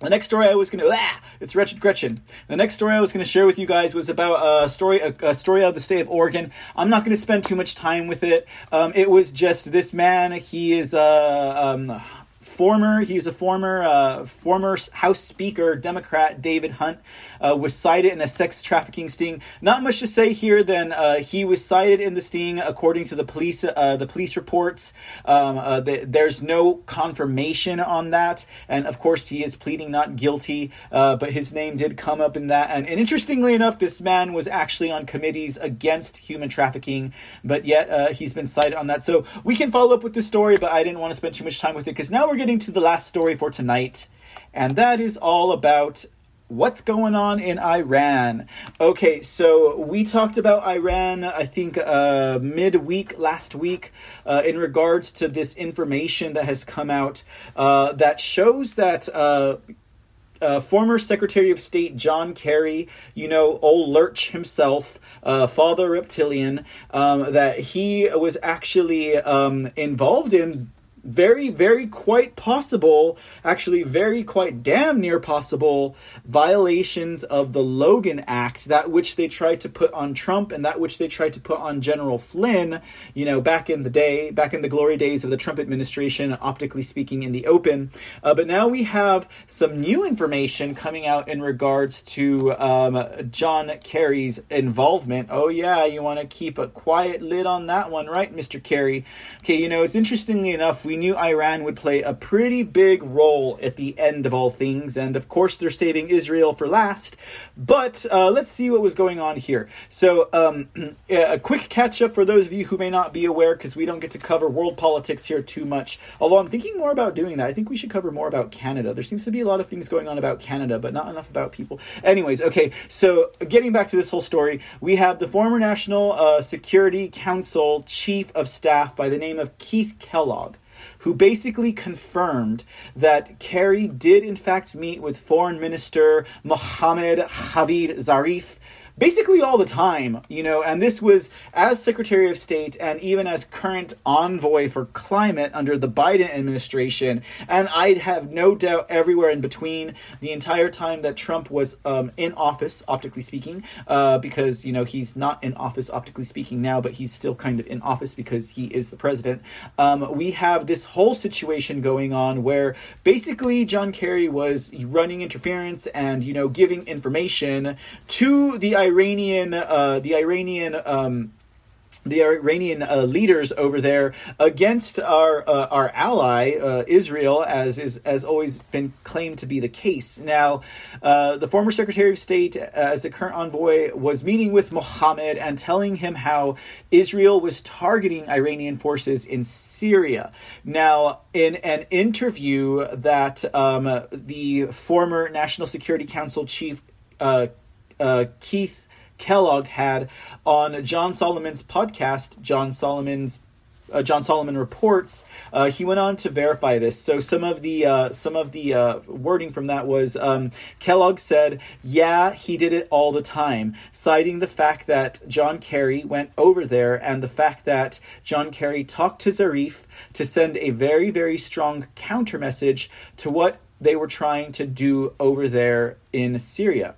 the next story I was going to ah, it's Wretched Gretchen. The next story I was going to share with you guys was about a story a, a story out of the state of Oregon. I'm not going to spend too much time with it. Um, it was just this man. He is uh, um, former he's a former uh, former House Speaker Democrat David Hunt uh, was cited in a sex trafficking sting. Not much to say here. Then uh, he was cited in the sting according to the police uh, the police reports. Um, uh, the, there's no confirmation on that, and of course he is pleading not guilty. Uh, but his name did come up in that. And, and interestingly enough, this man was actually on committees against human trafficking, but yet he's been cited on that. So we can follow up with this story, but I didn't want to spend too much time with it because now we're getting to the last story for tonight, and that is all about what's going on in Iran. Okay, so we talked about Iran, I think, uh, midweek last week, uh, in regards to this information that has come out uh, that shows that. Uh, uh, former Secretary of State John Kerry, you know, old Lurch himself, uh, Father Reptilian, um, that he was actually um, involved in very, very quite possible, actually, very quite damn near possible violations of the Logan Act, that which they tried to put on Trump and that which they tried to put on General Flynn, you know, back in the day, back in the glory days of the Trump administration, optically speaking, in the open. Uh, but now we have some new information coming out in regards to um, John Kerry's involvement. Oh, yeah, you want to keep a quiet lid on that one, right, Mr. Kerry? Okay, you know, it's interestingly enough, we we knew Iran would play a pretty big role at the end of all things, and of course they're saving Israel for last. But uh, let's see what was going on here. So, um, a quick catch up for those of you who may not be aware, because we don't get to cover world politics here too much. Although I'm thinking more about doing that. I think we should cover more about Canada. There seems to be a lot of things going on about Canada, but not enough about people. Anyways, okay. So, getting back to this whole story, we have the former National uh, Security Council Chief of Staff by the name of Keith Kellogg who basically confirmed that Kerry did in fact meet with Foreign Minister Mohammed Javad Zarif basically all the time, you know, and this was as Secretary of State and even as current envoy for climate under the Biden administration. And I'd have no doubt everywhere in between the entire time that Trump was um, in office, optically speaking, uh, because, you know, he's not in office, optically speaking, now, but he's still kind of in office because he is the president. Um, we have this whole situation going on where basically John Kerry was running interference and, you know, giving information to the Iranian, uh, the Iranian. Um, the Iranian uh, leaders over there against our uh, our ally uh, Israel, as is as always been claimed to be the case. Now, uh, the former Secretary of State, uh, as the current envoy, was meeting with Mohammed and telling him how Israel was targeting Iranian forces in Syria. Now, in an interview that um, the former National Security Council chief uh, Keith Kellogg had on John Solomon's podcast, John Solomon's uh, John Solomon reports, uh, he went on to verify this. So some of the uh, some of the uh, wording from that was um, Kellogg said, "Yeah, he did it all the time," citing the fact that John Kerry went over there and the fact that John Kerry talked to Zarif to send a very very strong counter message to what they were trying to do over there in Syria.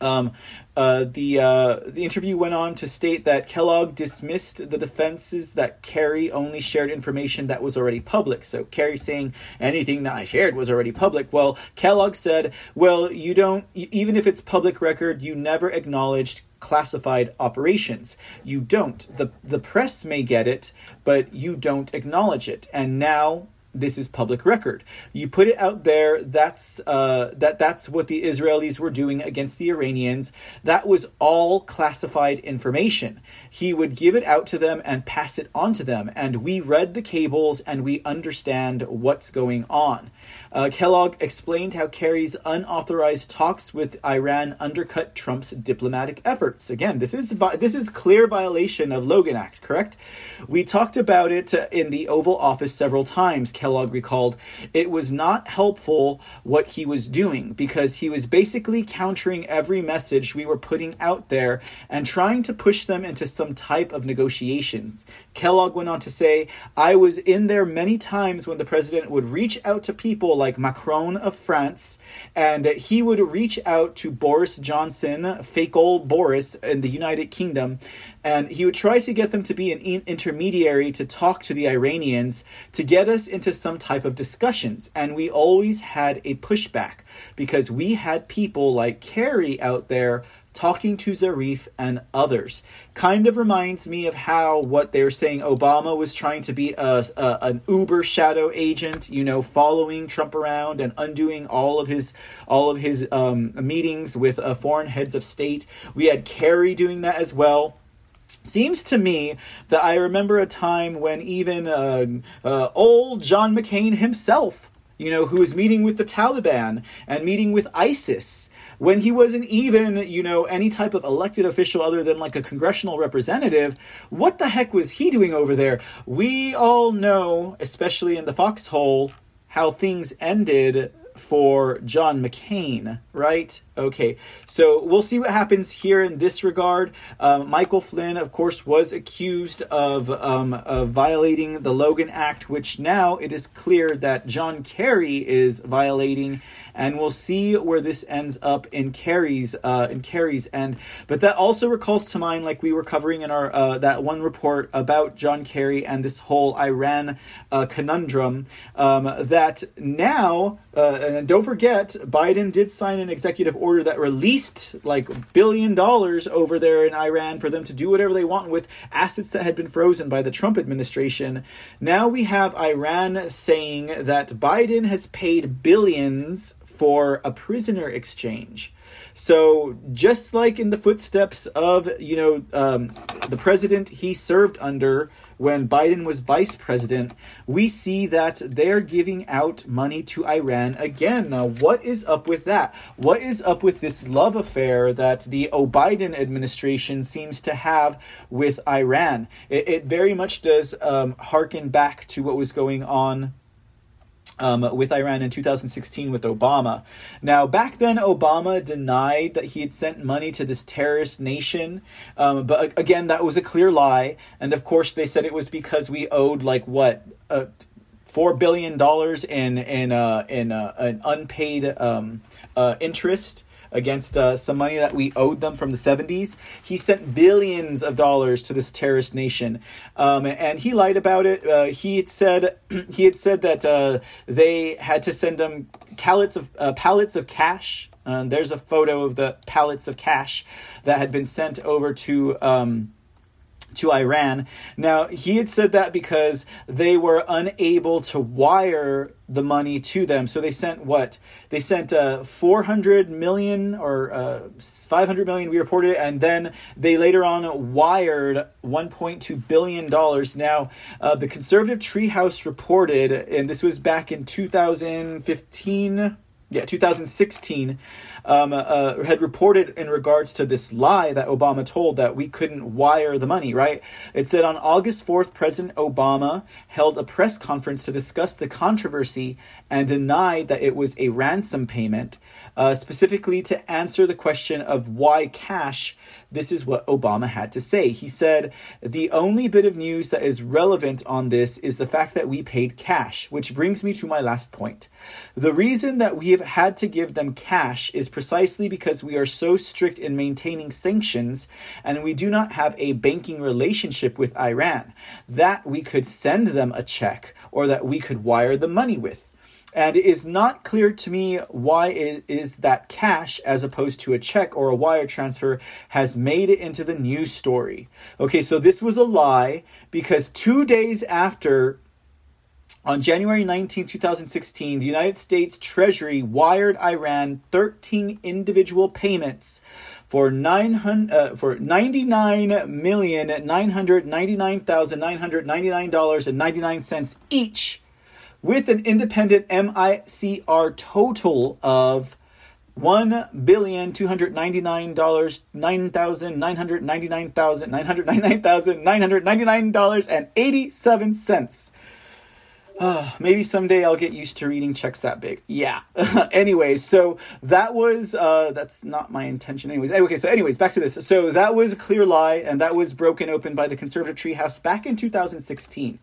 Um, uh, the uh, the interview went on to state that Kellogg dismissed the defenses that Kerry only shared information that was already public. So Kerry saying anything that I shared was already public. Well, Kellogg said, "Well, you don't. Even if it's public record, you never acknowledged." classified operations you don't the the press may get it but you don't acknowledge it and now this is public record. You put it out there. That's uh, that. That's what the Israelis were doing against the Iranians. That was all classified information. He would give it out to them and pass it on to them, and we read the cables and we understand what's going on. Uh, Kellogg explained how Kerry's unauthorized talks with Iran undercut Trump's diplomatic efforts. Again, this is this is clear violation of Logan Act. Correct? We talked about it in the Oval Office several times. Kellogg recalled, it was not helpful what he was doing because he was basically countering every message we were putting out there and trying to push them into some type of negotiations. Kellogg went on to say, I was in there many times when the president would reach out to people like Macron of France, and he would reach out to Boris Johnson, fake old Boris in the United Kingdom, and he would try to get them to be an intermediary to talk to the Iranians to get us into some type of discussions. And we always had a pushback because we had people like Kerry out there talking to Zarif and others. Kind of reminds me of how what they were saying Obama was trying to be a, a, an Uber shadow agent, you know, following Trump around and undoing all of his all of his um, meetings with uh, foreign heads of state. We had Kerry doing that as well. Seems to me that I remember a time when even uh, uh, old John McCain himself, you know, who was meeting with the Taliban and meeting with ISIS, when he wasn't even, you know, any type of elected official other than like a congressional representative, what the heck was he doing over there? We all know, especially in the foxhole, how things ended for John McCain, right? Okay, so we'll see what happens here in this regard. Um, Michael Flynn, of course, was accused of, um, of violating the Logan Act, which now it is clear that John Kerry is violating. And we'll see where this ends up in Kerry's uh, in Kerry's end. But that also recalls to mind, like we were covering in our uh, that one report about John Kerry and this whole Iran uh, conundrum, um, that now. Uh, and don't forget, Biden did sign an executive order that released like billion dollars over there in Iran for them to do whatever they want with assets that had been frozen by the Trump administration. Now we have Iran saying that Biden has paid billions for a prisoner exchange. So just like in the footsteps of you know um, the president he served under when Biden was vice president, we see that they're giving out money to Iran again. Now, what is up with that? What is up with this love affair that the O'Biden administration seems to have with Iran? It, it very much does um, harken back to what was going on um, with Iran in 2016 with Obama. Now, back then, Obama denied that he had sent money to this terrorist nation. Um, but again, that was a clear lie. And of course, they said it was because we owed like what? Uh, Four billion dollars in in uh, in uh, an unpaid um, uh, interest against uh, some money that we owed them from the 70s. He sent billions of dollars to this terrorist nation, um, and he lied about it. Uh, he had said he had said that uh, they had to send him pallets of uh, pallets of cash. There's a photo of the pallets of cash that had been sent over to. Um, to Iran. Now, he had said that because they were unable to wire the money to them. So they sent what? They sent uh, 400 million or uh, 500 million, we reported it, and then they later on wired 1.2 billion dollars. Now, uh, the conservative treehouse reported, and this was back in 2015 yeah, 2016, um, uh, had reported in regards to this lie that Obama told that we couldn't wire the money, right? It said on August 4th, President Obama held a press conference to discuss the controversy and denied that it was a ransom payment, uh, specifically to answer the question of why cash. This is what Obama had to say. He said, The only bit of news that is relevant on this is the fact that we paid cash, which brings me to my last point. The reason that we have had to give them cash is precisely because we are so strict in maintaining sanctions and we do not have a banking relationship with Iran that we could send them a check or that we could wire the money with. And it is not clear to me why it is that cash, as opposed to a check or a wire transfer, has made it into the news story. Okay, so this was a lie because two days after on January 19, 2016, the United States Treasury wired Iran 13 individual payments for 900 uh, for $99,999,999.99 each with an independent MICR total of one billion two hundred ninety nine dollars nine thousand nine hundred ninety nine thousand nine hundred ninety nine thousand nine hundred ninety nine dollars and eighty seven cents. Uh, maybe someday I'll get used to reading checks that big. Yeah. anyways, so that was uh, that's not my intention. Anyways, okay. So anyways, back to this. So that was a clear lie, and that was broken open by the conservative treehouse back in 2016.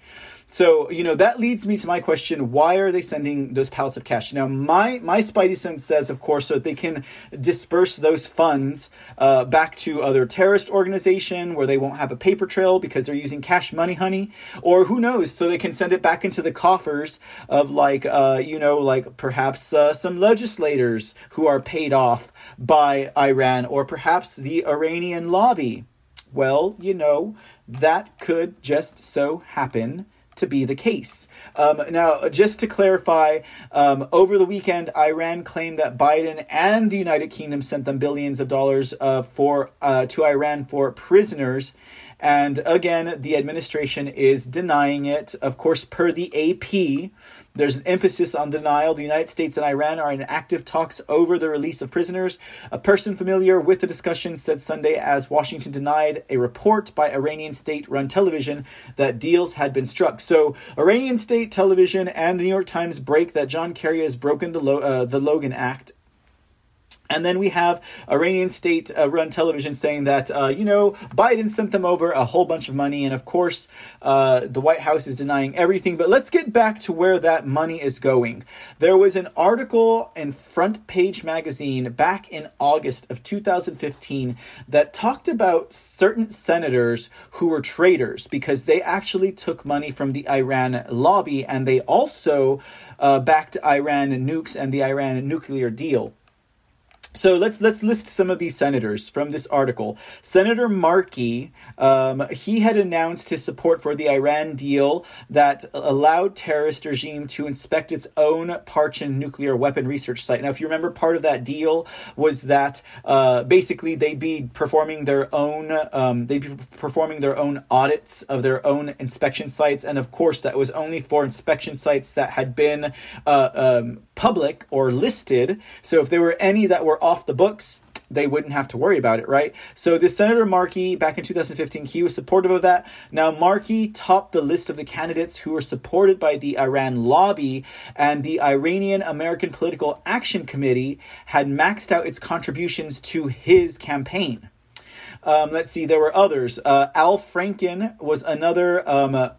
So, you know, that leads me to my question, why are they sending those pallets of cash? Now, my, my spidey sense says, of course, so that they can disperse those funds uh, back to other terrorist organization where they won't have a paper trail because they're using cash money, honey. Or who knows, so they can send it back into the coffers of like, uh, you know, like perhaps uh, some legislators who are paid off by Iran or perhaps the Iranian lobby. Well, you know, that could just so happen to be the case. Um, now, just to clarify, um, over the weekend, Iran claimed that Biden and the United Kingdom sent them billions of dollars uh, for uh, to Iran for prisoners. And again, the administration is denying it. Of course, per the AP, there's an emphasis on denial. The United States and Iran are in active talks over the release of prisoners. A person familiar with the discussion said Sunday as Washington denied a report by Iranian state run television that deals had been struck. So, Iranian state television and the New York Times break that John Kerry has broken the, Lo- uh, the Logan Act And then we have Iranian state uh, run television saying that, uh, you know, Biden sent them over a whole bunch of money. And of course, uh, the White House is denying everything. But let's get back to where that money is going. There was an article in Front Page Magazine back in August of 2015 that talked about certain senators who were traitors because they actually took money from the Iran lobby and they also uh, backed Iran nukes and the Iran nuclear deal. So let's let's list some of these senators from this article. Senator Markey, um, he had announced his support for the Iran deal that allowed terrorist regime to inspect its own Parchin nuclear weapon research site. Now, if you remember, part of that deal was that uh, basically they'd be performing their own um, they'd be performing their own audits of their own inspection sites, and of course, that was only for inspection sites that had been uh, um, public or listed. So if there were any that were off the books, they wouldn't have to worry about it, right? So this Senator Markey back in 2015, he was supportive of that. Now Markey topped the list of the candidates who were supported by the Iran lobby, and the Iranian American Political Action Committee had maxed out its contributions to his campaign. Um, let's see, there were others. Uh, Al Franken was another um,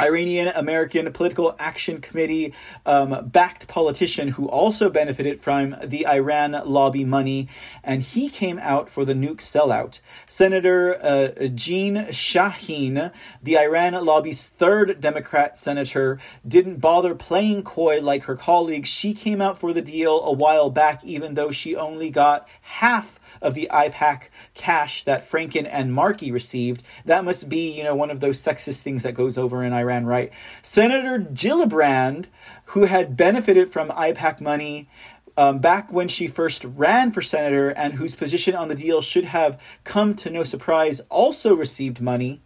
Iranian American Political Action Committee um, backed politician who also benefited from the Iran lobby money, and he came out for the nuke sellout. Senator uh, Jeanne Shaheen, the Iran lobby's third Democrat senator, didn't bother playing coy like her colleagues. She came out for the deal a while back, even though she only got half of the IPAC cash that Franken and Markey received. That must be, you know, one of those sexist things that goes over in Iran, right? Senator Gillibrand, who had benefited from IPAC money um, back when she first ran for senator and whose position on the deal should have come to no surprise, also received money.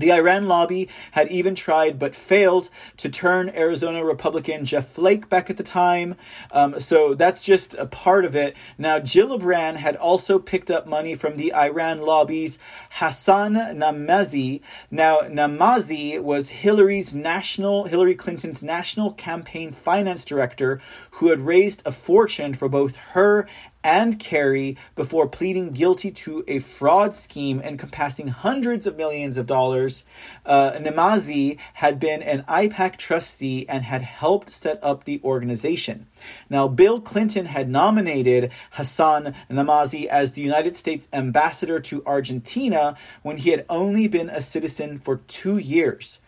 The Iran lobby had even tried but failed to turn Arizona Republican Jeff Flake back at the time. Um, so that's just a part of it. Now, Gillibrand had also picked up money from the Iran lobby's Hassan Nemazee. Now, Nemazee was Hillary's national, Hillary Clinton's national campaign finance director who had raised a fortune for both her and Kerry before pleading guilty to a fraud scheme encompassing hundreds of millions of dollars. Uh, Nemazee had been an IPAC trustee and had helped set up the organization. Now, Bill Clinton had nominated Hassan Nemazee as the United States ambassador to Argentina when he had only been a citizen for two years.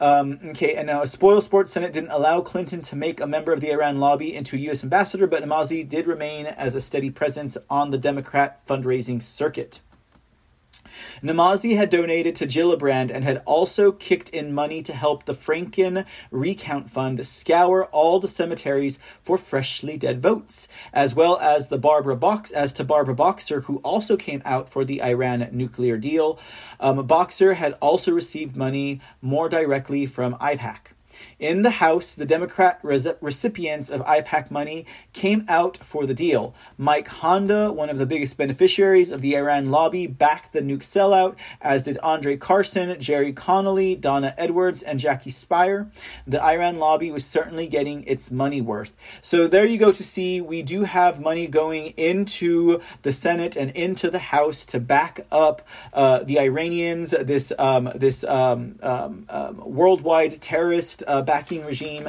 Um, okay, and now a spoil sports Senate didn't allow Clinton to make a member of the Iran lobby into a U.S. ambassador, but Nemazee did remain as a steady presence on the Democrat fundraising circuit. Nemazee had donated to Gillibrand and had also kicked in money to help the Franken Recount Fund scour all the cemeteries for freshly dead votes, as well as the Barbara Box as to Barbara Boxer, who also came out for the Iran nuclear deal. Um, Boxer had also received money more directly from IPAC. In the House, the Democrat recipients of IPAC money came out for the deal. Mike Honda, one of the biggest beneficiaries of the Iran lobby, backed the nuke sellout, as did Andre Carson, Gerry Connolly, Donna Edwards, and Jackie Speier. The Iran lobby was certainly getting its money worth. So there you go to see we do have money going into the Senate and into the House to back up uh, the Iranians, this um, this um, um, um worldwide terrorist uh, backing regime,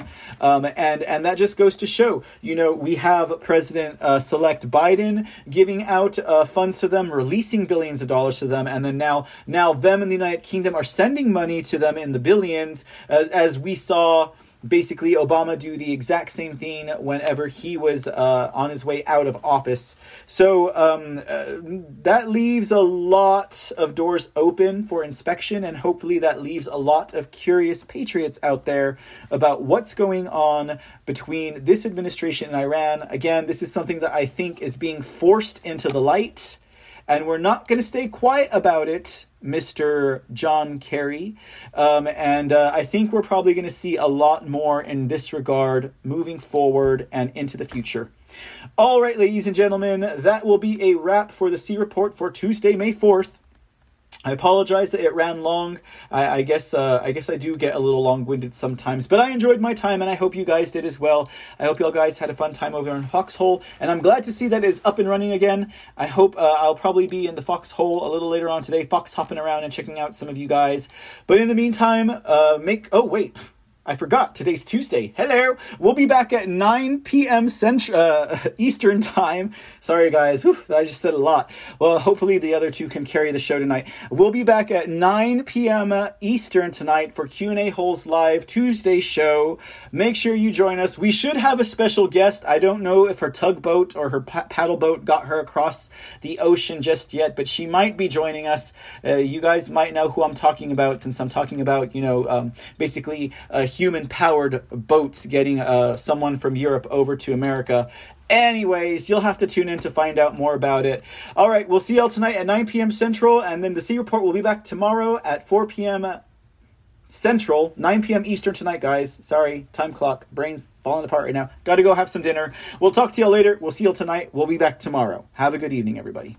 um, and and that just goes to show, you know, we have President uh, Select Biden giving out uh, funds to them, releasing billions of dollars to them, and then now now them in the United Kingdom are sending money to them in the billions, as, as we saw basically Obama do the exact same thing whenever he was uh, on his way out of office. So um, uh, that leaves a lot of doors open for inspection, and hopefully that leaves a lot of curious patriots out there about what's going on between this administration and Iran. Again, this is something that I think is being forced into the light and we're not going to stay quiet about it, Mr. John Kerry. Um, and uh, I think we're probably going to see a lot more in this regard moving forward and into the future. All right, ladies and gentlemen, that will be a wrap for the C Report for Tuesday, May 4th. I apologize that it ran long. I, I guess uh, I guess I do get a little long-winded sometimes, but I enjoyed my time, and I hope you guys did as well. I hope y'all guys had a fun time over in Foxhole, and I'm glad to see that it's up and running again. I hope uh, I'll probably be in the Foxhole a little later on today, fox hopping around and checking out some of you guys. But in the meantime, uh, make oh wait. I forgot. Today's Tuesday. Hello. We'll be back at 9 p.m. Central uh, Eastern time. Sorry, guys. I just said a lot. Well, hopefully the other two can carry the show tonight. We'll be back at 9 p.m. Eastern tonight for Q&A Holes Live Tuesday show. Make sure you join us. We should have a special guest. I don't know if her tugboat or her pa- paddle boat got her across the ocean just yet, but she might be joining us. Uh, you guys might know who I'm talking about since I'm talking about, you know, um, basically uh, human powered boats getting uh, someone from Europe over to America. Anyways, you'll have to tune in to find out more about it. All right, we'll see y'all tonight at 9 p.m. Central, and then the C Report will be back tomorrow at 4 p.m. Central, 9 p.m. Eastern tonight, guys. Sorry, time clock, brains falling apart right now. Got to go have some dinner. We'll talk to y'all later. We'll see y'all tonight. We'll be back tomorrow. Have a good evening, everybody.